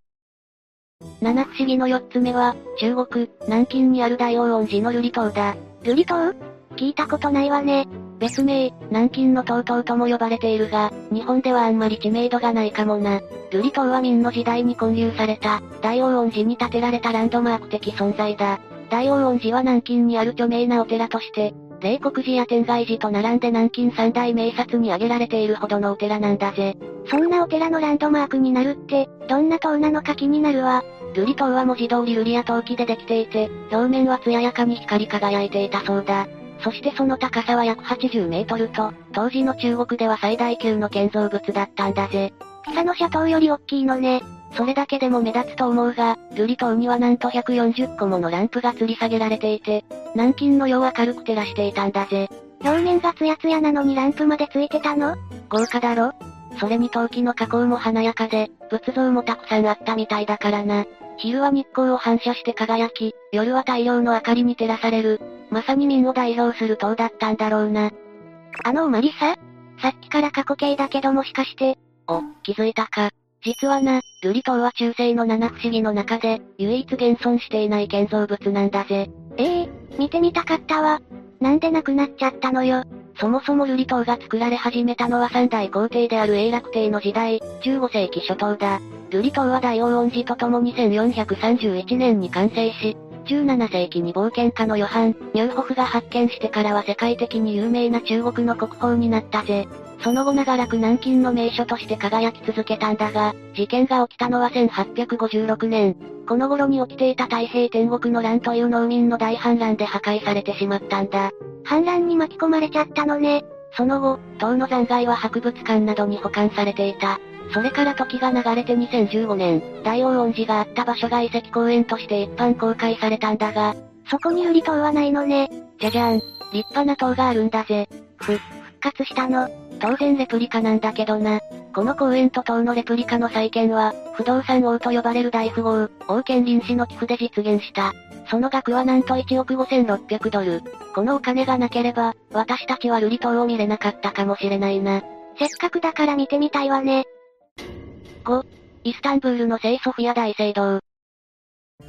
七不思議の4つ目は、中国、南京にある大王恩寺の瑠璃島だ。瑠璃島聞いたことないわね。別名、南京の島々とも呼ばれているが、日本ではあんまり知名度がないかもな。瑠璃島は明の時代に建立された、大王恩寺に建てられたランドマーク的存在だ。大王恩寺は南京にある著名なお寺として、霊国寺や天外寺と並んで南京三大名刹に挙げられているほどのお寺なんだぜ。そんなお寺のランドマークになるって、どんな塔なのか気になるわ。瑠璃塔は文字通り瑠璃や陶器でできていて、表面は艶やかに光り輝いていたそうだ。そしてその高さは約80メートルと、当時の中国では最大級の建造物だったんだぜ。ピサの斜塔より大きいのね。それだけでも目立つと思うが、瑠璃塔にはなんと140個ものランプが吊り下げられていて、南京の夜を明るく照らしていたんだぜ。表面がツヤツヤなのにランプまでついてたの？豪華だろ？それに陶器の加工も華やかで、仏像もたくさんあったみたいだからな。昼は日光を反射して輝き、夜は太陽の明かりに照らされる、まさに民を代表する塔だったんだろうな。あのおまりさ？さっきから過去形だけどもしかして。お、気づいたか。実はな、瑠璃島は中世の七不思議の中で、唯一現存していない建造物なんだぜ。ええー、見てみたかったわ。なんでなくなっちゃったのよ。そもそも瑠璃島が作られ始めたのは三大皇帝である永楽帝の時代、15世紀初頭だ。瑠璃島は大王恩寺とともに1431年に完成し、17世紀に冒険家のヨハン・ニューホフが発見してからは世界的に有名な中国の国宝になったぜ。その後長らく南京の名所として輝き続けたんだが、事件が起きたのは1856年。この頃に起きていた太平天国の乱という農民の大反乱で破壊されてしまったんだ。反乱に巻き込まれちゃったのね。その後、塔の残骸は博物館などに保管されていた。それから時が流れて2015年、大王恩寺があった場所が遺跡公園として一般公開されたんだが、そこに瑠璃塔はないのね。じゃじゃーん、立派な塔があるんだぜ。ふ、復活したの。当然レプリカなんだけどな。この公園と塔のレプリカの再建は、不動産王と呼ばれる大富豪、王権臨氏の寄付で実現した。その額はなんと1億5600ドル。このお金がなければ、私たちは瑠璃島を見れなかったかもしれないな。せっかくだから見てみたいわね。5、イスタンブールの聖ソフィア大聖堂。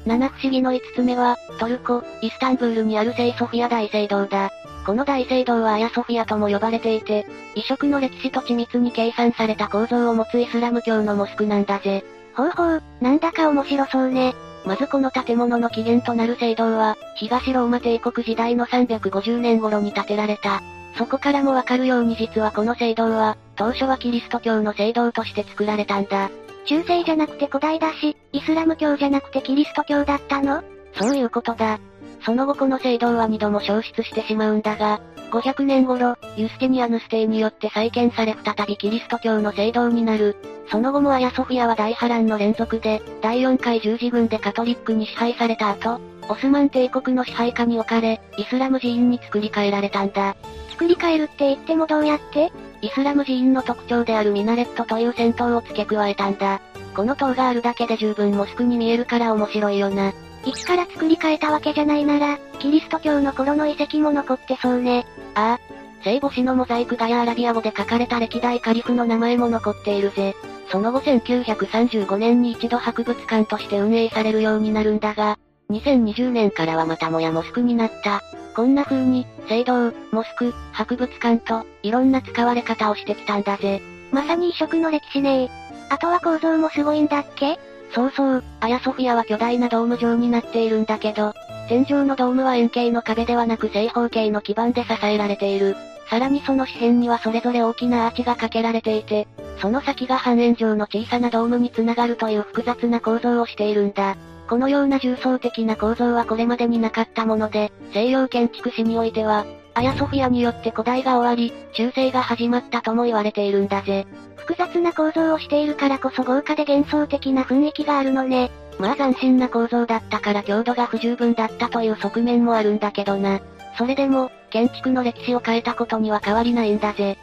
七不思議の5つ目は、トルコ、イスタンブールにある聖ソフィア大聖堂だ。この大聖堂はアヤソフィアとも呼ばれていて、異色の歴史と緻密に計算された構造を持つイスラム教のモスクなんだぜ。ほうほう、なんだか面白そうね。まずこの建物の起源となる聖堂は、東ローマ帝国時代の350年頃に建てられた。そこからもわかるように実はこの聖堂は、当初はキリスト教の聖堂として作られたんだ。中世じゃなくて古代だし、イスラム教じゃなくてキリスト教だったの？そういうことだ。その後この聖堂は2度も消失してしまうんだが、500年頃、ユスティニアヌス帝によって再建され再びキリスト教の聖堂になる。その後もアヤソフィアは大波乱の連続で、第4回十字軍でカトリックに支配された後、オスマン帝国の支配下に置かれ、イスラム寺院に作り変えられたんだ。作り変えるって言ってもどうやって？イスラム寺院の特徴であるミナレットという戦闘を付け加えたんだ。この塔があるだけで十分モスクに見えるから面白いよな。一から作り変えたわけじゃないなら、キリスト教の頃の遺跡も残ってそうね。ああ。聖母子のモザイク画やアラビア語で書かれた歴代カリフの名前も残っているぜ。その後1935年に一度博物館として運営されるようになるんだが、2020年からはまたもやモスクになった。こんな風に、聖堂、モスク、博物館と、いろんな使われ方をしてきたんだぜ。まさに異色の歴史ねあとは構造もすごいんだっけ？そうそう、アヤソフィアは巨大なドーム状になっているんだけど、天井のドームは円形の壁ではなく正方形の基板で支えられている。さらにその四辺にはそれぞれ大きなアーチがかけられていて、その先が半円状の小さなドームにつながるという複雑な構造をしているんだ。このような重層的な構造はこれまでになかったもので、西洋建築史においては、アヤソフィアによって古代が終わり、中世が始まったとも言われているんだぜ。複雑な構造をしているからこそ豪華で幻想的な雰囲気があるのね。まあ斬新な構造だったから強度が不十分だったという側面もあるんだけどな。それでも、建築の歴史を変えたことには変わりないんだぜ。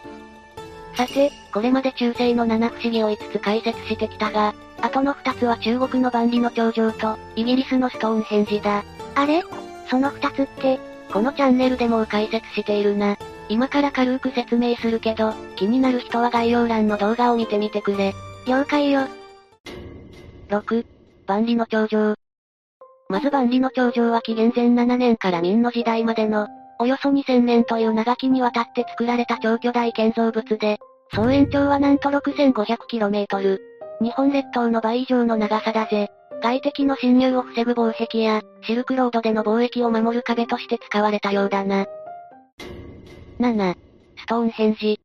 さて、これまで中世の七不思議を5つ解説してきたが、あとの2つは中国の万里の長城と、イギリスのストーンヘンジだ。あれ？その2つって、このチャンネルでもう解説しているな。今から軽く説明するけど、気になる人は概要欄の動画を見てみてくれ。了解よ。6、万里の長城。まず万里の長城は紀元前7年から明の時代までの、およそ2000年という長きにわたって作られた超巨大建造物で、総延長はなんと 6500km。日本列島の倍以上の長さだぜ。外敵の侵入を防ぐ防壁や、シルクロードでの貿易を守る壁として使われたようだな。7、ストーンヘンジ。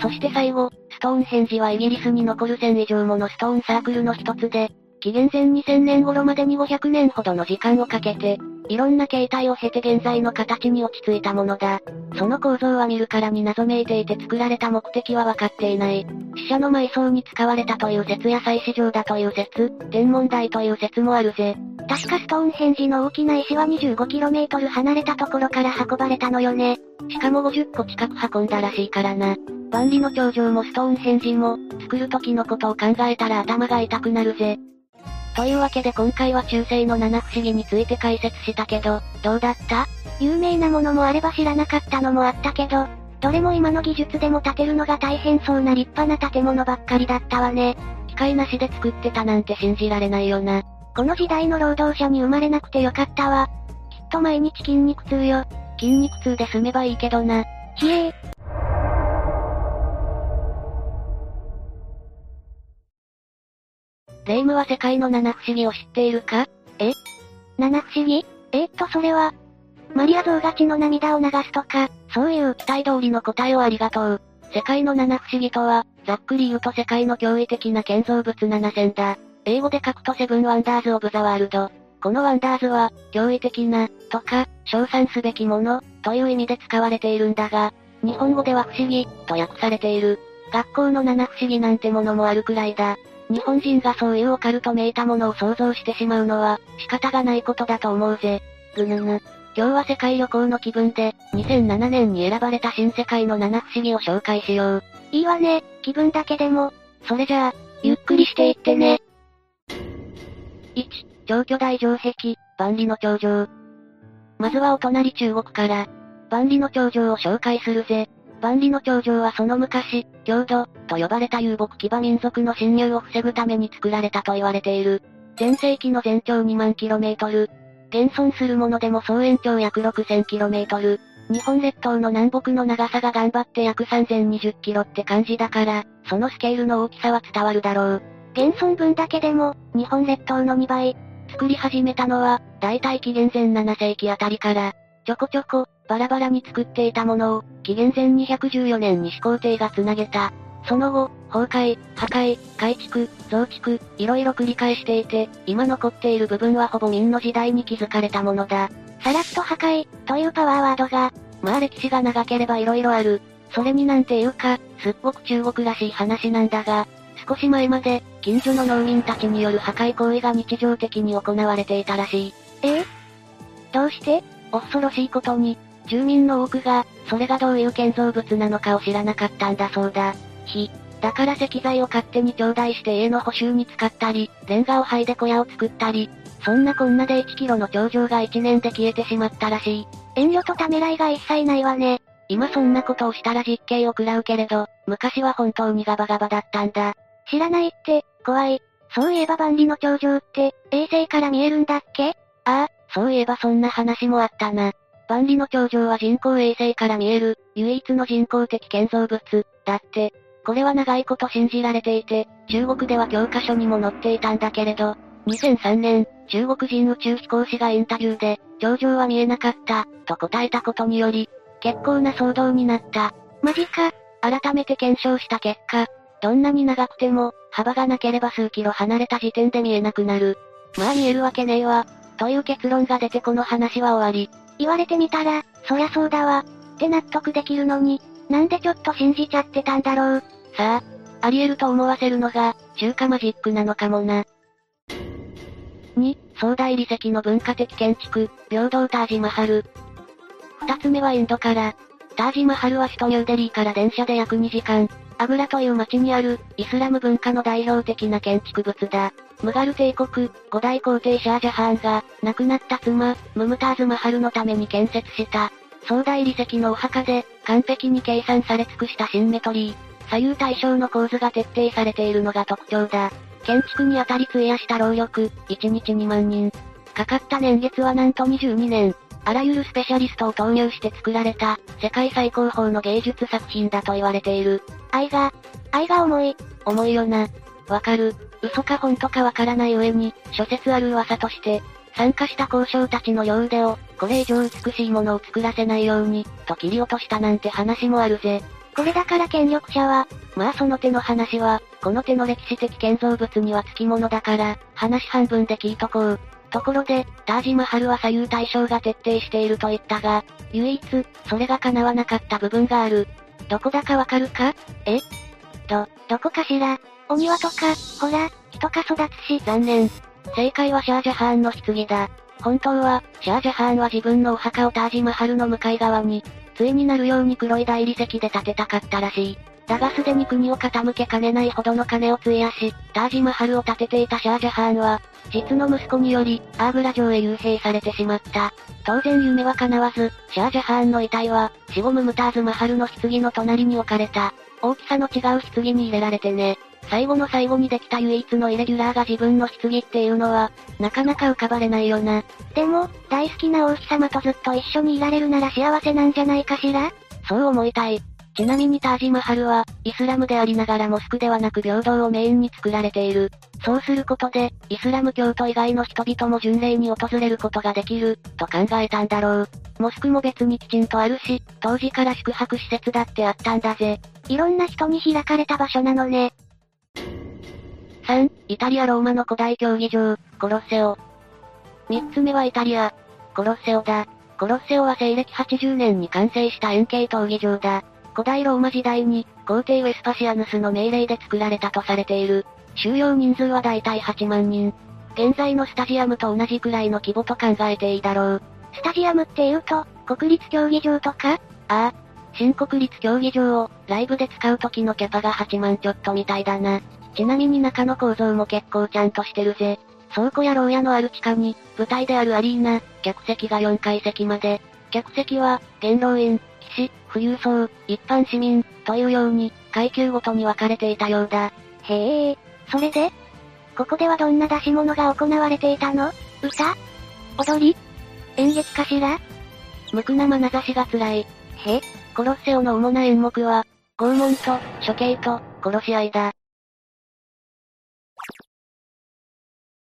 そして最後、ストーンヘンジはイギリスに残る1000以上ものストーンサークルの一つで、紀元前2000年頃までに500年ほどの時間をかけて、いろんな形態を経て現在の形に落ち着いたものだ。その構造は見るからに謎めいていて作られた目的は分かっていない。死者の埋葬に使われたという説や祭祀場だという説、天文台という説もあるぜ。確かストーンヘンジの大きな石は 25km 離れたところから運ばれたのよね。しかも50個近く運んだらしいからな。万里の長城もストーンヘンジも、作る時のことを考えたら頭が痛くなるぜ。というわけで今回は中世の七不思議について解説したけど、どうだった？有名なものもあれば知らなかったのもあったけど、どれも今の技術でも建てるのが大変そうな立派な建物ばっかりだったわね。機械なしで作ってたなんて信じられないよな。この時代の労働者に生まれなくてよかったわ。きっと毎日筋肉痛よ。筋肉痛で済めばいいけどな。ひえー。レイムは世界の七不思議を知っているか？え？七不思議？え、っとそれは、マリア像が血の涙を流すとか、そういう期待通りの答えをありがとう。世界の七不思議とは、ざっくり言うと世界の驚異的な建造物7選だ。英語で書くとセブンワンダーズ・オブ・ザ・ワールド。このワンダーズは、驚異的な、とか、称賛すべきもの、という意味で使われているんだが、日本語では不思議、と訳されている。学校の七不思議なんてものもあるくらいだ。日本人がそういうオカルトめいたものを想像してしまうのは、仕方がないことだと思うぜ。ぐぬぬ。今日は世界旅行の気分で、2007年に選ばれた新世界の七不思議を紹介しよう。いいわね、気分だけでも。それじゃあ、ゆっくりしていってね。1、超巨大城壁、万里の長城。まずはお隣中国から、万里の長城を紹介するぜ。万里の長城はその昔、郷土、と呼ばれた遊牧騎馬民族の侵入を防ぐために作られたと言われている。全盛期の全長2万 km。現存するものでも総延長約 6000km。日本列島の南北の長さが頑張って約 3020km って感じだから、そのスケールの大きさは伝わるだろう。現存分だけでも、日本列島の2倍。作り始めたのは、大体紀元前7世紀あたりから、ちょこちょこ、バラバラに作っていたものを、紀元前214年に始皇帝が繋げた。その後、崩壊、破壊、改築、増築、いろいろ繰り返していて、今残っている部分はほぼ明の時代に築かれたものだ。さらっと破壊、というパワーワードが、まあ歴史が長ければ色々ある。それになんていうか、すっごく中国らしい話なんだが、少し前まで、近所の農民たちによる破壊行為が日常的に行われていたらしい。ええ？どうして？恐ろしいことに、住民の多くが、それがどういう建造物なのかを知らなかったんだそうだ。ひ、だから石材を勝手に頂戴して家の補修に使ったり、レンガを剥いで小屋を作ったり、そんなこんなで1キロの頂上が1年で消えてしまったらしい。遠慮とためらいが一切ないわね。今そんなことをしたら実刑を食らうけれど、昔は本当にガバガバだったんだ。知らないって、怖い。そういえば万里の頂上って、衛星から見えるんだっけ？ああ、そういえばそんな話もあったな。万里の頂上は人工衛星から見える、唯一の人工的建造物、だって。これは長いこと信じられていて、中国では教科書にも載っていたんだけれど、2003年、中国人宇宙飛行士がインタビューで、頂上は見えなかった、と答えたことにより、結構な騒動になった。マジか。改めて検証した結果、どんなに長くても、幅がなければ数キロ離れた時点で見えなくなる。まあ見えるわけねえわ。という結論が出てこの話は終わり。言われてみたら、そりゃそうだわ。って納得できるのに、なんでちょっと信じちゃってたんだろう。さあ、あり得ると思わせるのが、中華マジックなのかもな。2、壮大理石の文化的建築、平等タージマハル。二つ目はインドから。タージマハルは首都ニューデリーから電車で約2時間、アグラという町にある、イスラム文化の代表的な建築物だ。ムガル帝国、五代皇帝シャージャハーンが、亡くなった妻、ムムターズマハルのために建設した、壮大理石のお墓で、完璧に計算され尽くしたシンメトリー。左右対称の構図が徹底されているのが特徴だ。建築にあたり費やした労力、1日2万人。かかった年月はなんと22年。あらゆるスペシャリストを投入して作られた、世界最高峰の芸術作品だと言われている。愛が、愛が重い。重いよな。わかる。嘘か本当かわからない上に、諸説ある噂として、参加した交渉たちの両腕を、これ以上美しいものを作らせないように、と切り落としたなんて話もあるぜ。これだから権力者は、まあその手の話は、この手の歴史的建造物には付き物だから、話半分で聞いとこう。ところで、タージマハルは左右対称が徹底していると言ったが、唯一、それが叶わなかった部分がある。どこだかわかるか？え？ど、どこかしら？お庭とか、ほら、人か育つし。残念。正解はシャージャハーンの棺だ。本当は、シャージャハーンは自分のお墓をタージマハルの向かい側に、対になるように黒い大理石で建てたかったらしい。だがすでに国を傾けかねないほどの金を費やし、タージマハルを建てていたシャージャハーンは、実の息子により、アーグラ城へ幽閉されてしまった。当然夢は叶わず、シャージャハーンの遺体は、死後ムムターズマハルの棺の隣に置かれた。大きさの違う棺に入れられてね。最後の最後にできた唯一のイレギュラーが自分の棺っていうのは、なかなか浮かばれないよな。でも、大好きな王妃様とずっと一緒にいられるなら幸せなんじゃないかしら？そう思いたい。ちなみにタージマハルは、イスラムでありながらモスクではなく平等をメインに作られている。そうすることで、イスラム教徒以外の人々も巡礼に訪れることができる、と考えたんだろう。モスクも別にきちんとあるし、当時から宿泊施設だってあったんだぜ。いろんな人に開かれた場所なのね。3、イタリア・ローマの古代競技場、コロッセオ。3つ目はイタリア、コロッセオだ。コロッセオは西暦80年に完成した円形闘技場だ。古代ローマ時代に、皇帝ウェスパシアヌスの命令で作られたとされている。収容人数はだいたい8万人。現在のスタジアムと同じくらいの規模と考えていいだろう。スタジアムって言うと、国立競技場とか？ああ。新国立競技場を、ライブで使う時のキャパが8万ちょっとみたいだな。ちなみに中の構造も結構ちゃんとしてるぜ。倉庫や牢屋のある地下に、舞台であるアリーナ、客席が4階席まで。客席は、元老院、騎騎士、富裕層、一般市民、というように、階級ごとに分かれていたようだ。へえ、それで？ここではどんな出し物が行われていたの？歌？踊り？演劇かしら？無垢な眼差しが辛い。へコロッセオの主な演目は、拷問と、処刑と、殺し合いだ。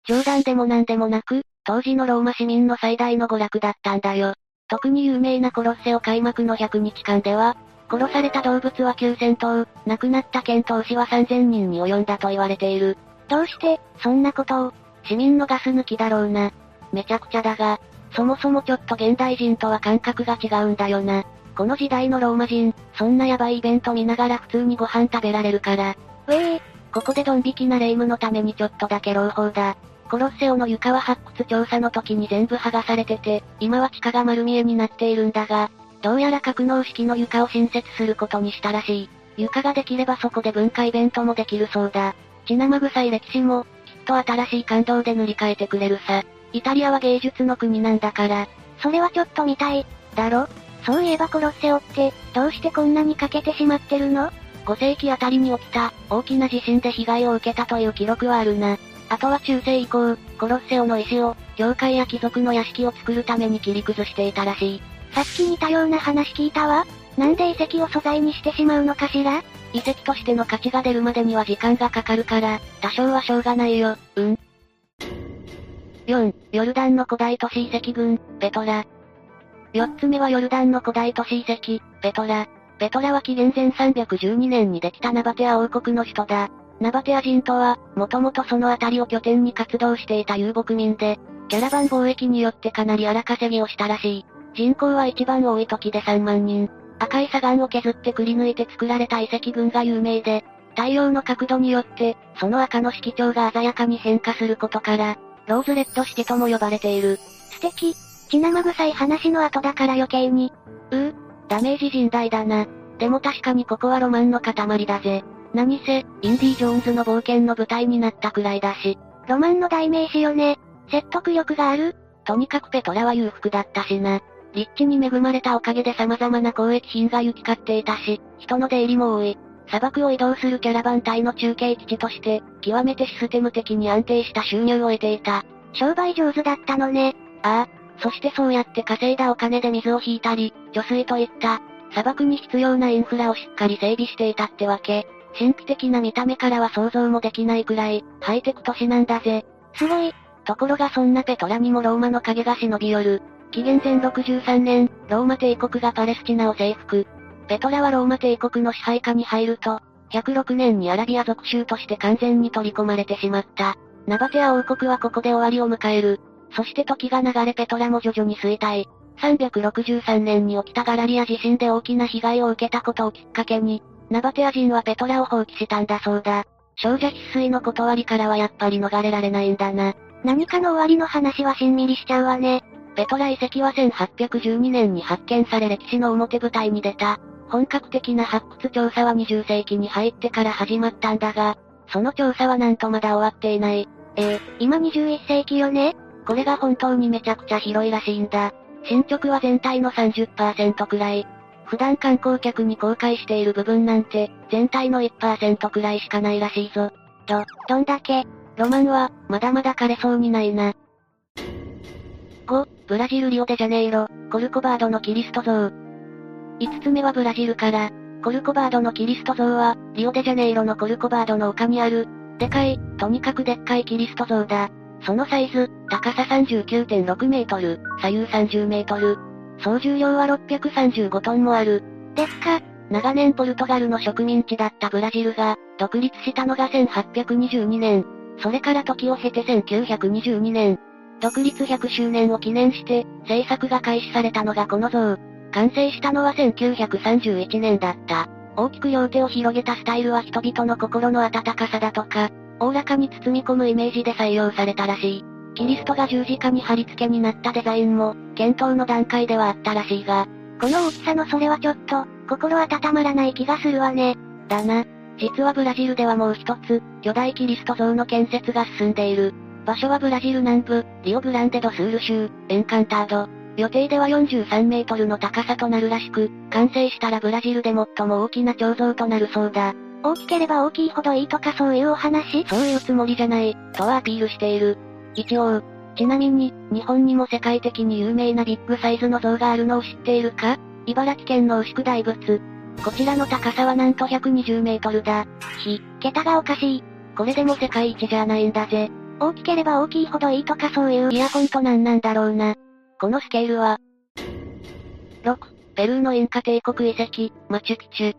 冗談でも何でもなく、当時のローマ市民の最大の娯楽だったんだよ。特に有名なコロッセオ開幕の100日間では、殺された動物は9000頭、亡くなった剣闘士は3000人に及んだと言われている。どうして、そんなことを、市民のガス抜きだろうな。めちゃくちゃだが、そもそもちょっと現代人とは感覚が違うんだよな。この時代のローマ人、そんなヤバいイベント見ながら普通にご飯食べられるから。うえー、ここでドン引きな霊夢のためにちょっとだけ朗報だ。コロッセオの床は発掘調査の時に全部剥がされてて、今は地下が丸見えになっているんだが、どうやら格納式の床を新設することにしたらしい。床ができればそこで文化イベントもできるそうだ。血生臭い歴史も、きっと新しい感動で塗り替えてくれるさ。イタリアは芸術の国なんだから。それはちょっと見たい。だろ？そういえばコロッセオって、どうしてこんなに欠けてしまってるの ?5 世紀あたりに起きた、大きな地震で被害を受けたという記録はあるな。あとは中世以降、コロッセオの石を、教会や貴族の屋敷を作るために切り崩していたらしい。さっき似たような話聞いたわ。なんで遺跡を素材にしてしまうのかしら？遺跡としての価値が出るまでには時間がかかるから、多少はしょうがないよ、うん。4、ヨルダンの古代都市遺跡群、ペトラ。4つ目はヨルダンの古代都市遺跡、ペトラ。ペトラは紀元前312年にできたナバテア王国の首都だ。ナバテア人とは、もともとその辺りを拠点に活動していた遊牧民で、キャラバン貿易によってかなり荒稼ぎをしたらしい。人口は一番多い時で3万人。赤い砂岩を削ってくり抜いて作られた遺跡群が有名で、太陽の角度によって、その赤の色調が鮮やかに変化することから、ローズレッドシテとも呼ばれている。素敵。血生臭い話の後だから余計に。うう、ダメージ甚大だな。でも確かにここはロマンの塊だぜ。何せ、インディ・ジョーンズの冒険の舞台になったくらいだし。ロマンの代名詞よね。説得力がある。とにかくペトラは裕福だったしな。立地に恵まれたおかげで様々な交易品が行き交っていたし、人の出入りも多い。砂漠を移動するキャラバン隊の中継基地として、極めてシステム的に安定した収入を得ていた。商売上手だったのね。ああ。そしてそうやって稼いだお金で水を引いたり、貯水といった、砂漠に必要なインフラをしっかり整備していたってわけ。神秘的な見た目からは想像もできないくらい、ハイテク都市なんだぜ。すごい。ところがそんなペトラにもローマの影が忍び寄る。紀元前63年、ローマ帝国がパレスチナを征服。ペトラはローマ帝国の支配下に入ると、106年にアラビア属州として完全に取り込まれてしまった。ナバテア王国はここで終わりを迎える。そして時が流れペトラも徐々に衰退。363年に起きたガラリア地震で大きな被害を受けたことをきっかけに、ナバテア人はペトラを放棄したんだそうだ。少女必須の断りからはやっぱり逃れられないんだな。何かの終わりの話はしんみりしちゃうわね。ペトラ遺跡は1812年に発見され歴史の表舞台に出た。本格的な発掘調査は20世紀に入ってから始まったんだが、その調査はなんとまだ終わっていない。えー、今21世紀よねこれが本当にめちゃくちゃ広いらしいんだ。進捗は全体の30%くらい。普段観光客に公開している部分なんて、全体の1%くらいしかないらしいぞ。ど、どんだけロマンは、まだまだ枯れそうにないな。5、ブラジルリオデジャネイロ、コルコバードのキリスト像。5つ目はブラジルから、コルコバードのキリスト像は、リオデジャネイロのコルコバードの丘にある、でかい、とにかくでっかいキリスト像だ。そのサイズ、高さ39.6メートル、左右30メートル。総重量は635トンもある。でっか。長年ポルトガルの植民地だったブラジルが、独立したのが1822年。それから時を経て1922年。独立100周年を記念して、制作が開始されたのがこの像。完成したのは1931年だった。大きく両手を広げたスタイルは人々の心の温かさだとか、おおらかに包み込むイメージで採用されたらしい。キリストが十字架に貼り付けになったデザインも、検討の段階ではあったらしいが、この大きさのそれはちょっと、心温まらない気がするわね。だな。実はブラジルではもう一つ、巨大キリスト像の建設が進んでいる。場所はブラジル南部、リオグランデドスール州、エンカンタード。予定では43メートルの高さとなるらしく、完成したらブラジルで最も大きな彫像となるそうだ。大きければ大きいほどいいとかそういうお話？そういうつもりじゃない、とはアピールしている。一応、ちなみに、日本にも世界的に有名なビッグサイズの像があるのを知っているか？茨城県の牛久大仏。こちらの高さはなんと120メートルだ。ひ、桁がおかしい。これでも世界一じゃないんだぜ。大きければ大きいほどいいとかそういう。イヤホンとなんなんだろうな。このスケールは？6、ペルーのインカ帝国遺跡、マチュピチュ。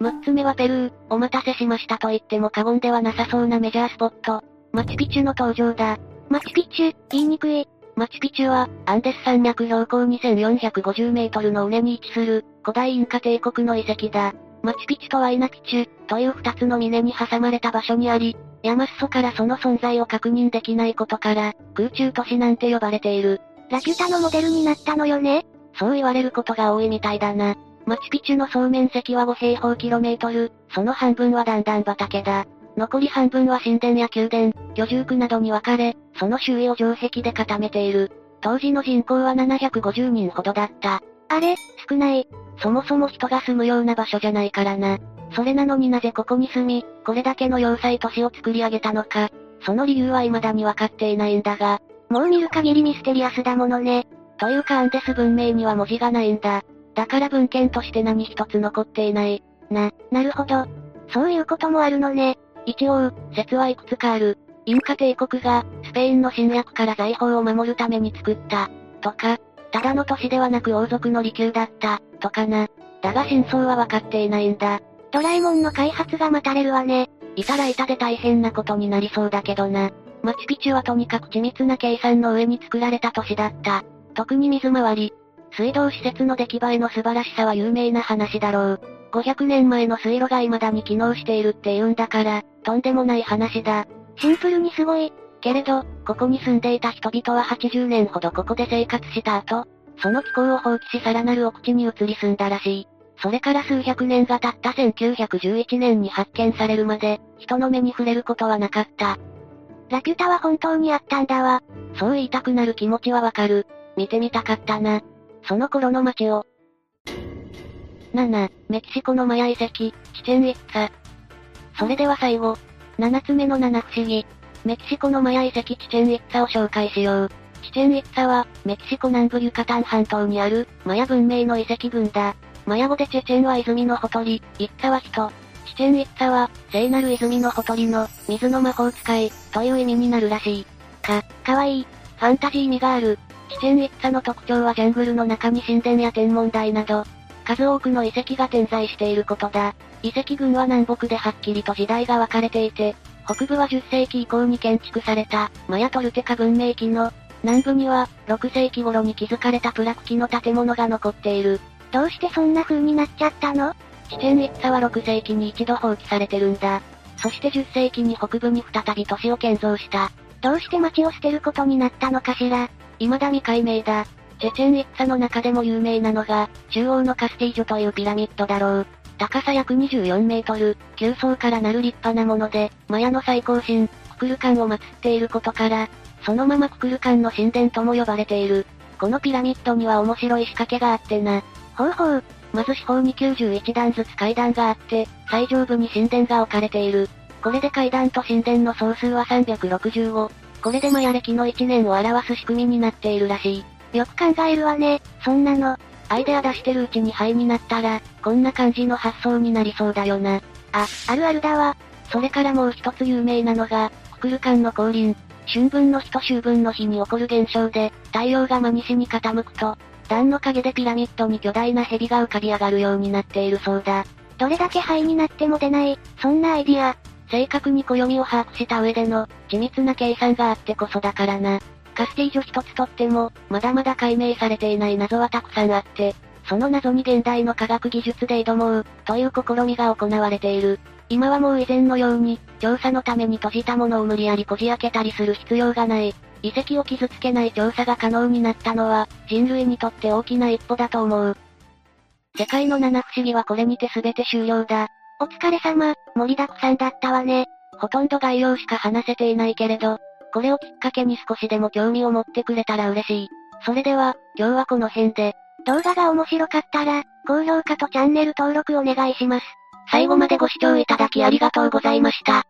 6つ目はペルー、お待たせしましたと言っても過言ではなさそうなメジャースポット、マチュピチュの登場だ。マチュピチュ、言いにくい。マチュピチュは、アンデス山脈標高2450メートルの尾根に位置する、古代インカ帝国の遺跡だ。マチュピチュとワイナピチュ、という二つの峰に挟まれた場所にあり、山裾からその存在を確認できないことから、空中都市なんて呼ばれている。ラキュタのモデルになったのよねそう言われることが多いみたいだな。マチュピチュの総面積は5平方キロメートル、その半分は段々畑だ。残り半分は神殿や宮殿、居住区などに分かれ、その周囲を城壁で固めている。当時の人口は750人ほどだった。あれ、少ない。そもそも人が住むような場所じゃないからな。それなのになぜここに住み、これだけの要塞都市を作り上げたのか。その理由は未だに分かっていないんだが。もう見る限りミステリアスだものね。というかアンデス文明には文字がないんだ。だから文献として何一つ残っていない。な、なるほど。そういうこともあるのね。一応、説はいくつかある。インカ帝国が、スペインの侵略から財宝を守るために作った、とか、ただの都市ではなく王族の利休だった、とかな。だが真相は分かっていないんだ。ドラえもんの開発が待たれるわね。いたらいたで大変なことになりそうだけどな。マチュピチュはとにかく緻密な計算の上に作られた都市だった。特に水回り。水道施設の出来栄えの素晴らしさは有名な話だろう。500年前の水路が未だに機能しているって言うんだから、とんでもない話だ。シンプルにすごい。けれど、ここに住んでいた人々は80年ほどここで生活した後、その気候を放棄しさらなる奥地に移り住んだらしい。それから数百年が経った1911年に発見されるまで、人の目に触れることはなかった。ラピュタは本当にあったんだわ。そう言いたくなる気持ちはわかる。見てみたかったな。その頃の街を。7、メキシコのマヤ遺跡、チチェンイッツァ。それでは最後、7つ目の7不思議。メキシコのマヤ遺跡チチェンイッツァを紹介しよう。チチェンイッツァは、メキシコ南部ユカタン半島にある、マヤ文明の遺跡群だ。マヤ語でチェチェンは泉のほとり、イッツァは人。チチェンイッツァは、聖なる泉のほとりの、水の魔法使い、という意味になるらしい。か、かわいい。ファンタジー味がある。チチェンイッツァの特徴はジャングルの中に神殿や天文台など、数多くの遺跡が点在していることだ。遺跡群は南北ではっきりと時代が分かれていて、北部は10世紀以降に建築された、マヤトルテカ文明期の、南部には、6世紀頃に築かれたプラク期の建物が残っている。どうしてそんな風になっちゃったの？チチェンイッツァは6世紀に一度放棄されてるんだ。そして10世紀に北部に再び都市を建造した。どうして町を捨てることになったのかしら？未だ未解明だ。チェチェンイッツァの中でも有名なのが、中央のカスティージョというピラミッドだろう。高さ約24メートル、9層からなる立派なもので、マヤの最高神、ククルカンを祀っていることから、そのままククルカンの神殿とも呼ばれている。このピラミッドには面白い仕掛けがあってな。ほうほう。まず四方に91段ずつ階段があって、最上部に神殿が置かれている。これで階段と神殿の総数は365。これでマヤ歴の1年を表す仕組みになっているらしい。よく考えるわね、そんなの。アイデア出してるうちに灰になったら、こんな感じの発想になりそうだよな。あ、あるあるだわ。それからもう一つ有名なのが、ククルカンの降臨。春分の日と秋分の日に起こる現象で、太陽が真西に傾くと、段の陰でピラミッドに巨大な蛇が浮かび上がるようになっているそうだ。どれだけ灰になっても出ない、そんなアイディア。正確に暦を把握した上での、緻密な計算があってこそだからな。カスティージョ一つとっても、まだまだ解明されていない謎はたくさんあって、その謎に現代の科学技術で挑もう、という試みが行われている。今はもう以前のように、調査のために閉じたものを無理やりこじ開けたりする必要がない。遺跡を傷つけない調査が可能になったのは、人類にとって大きな一歩だと思う。世界の七不思議はこれにて全て終了だ。お疲れ様、盛りだくさんだったわね。ほとんど概要しか話せていないけれど、これをきっかけに少しでも興味を持ってくれたら嬉しい。それでは、今日はこの辺で。動画が面白かったら、高評価とチャンネル登録お願いします。最後までご視聴いただきありがとうございました。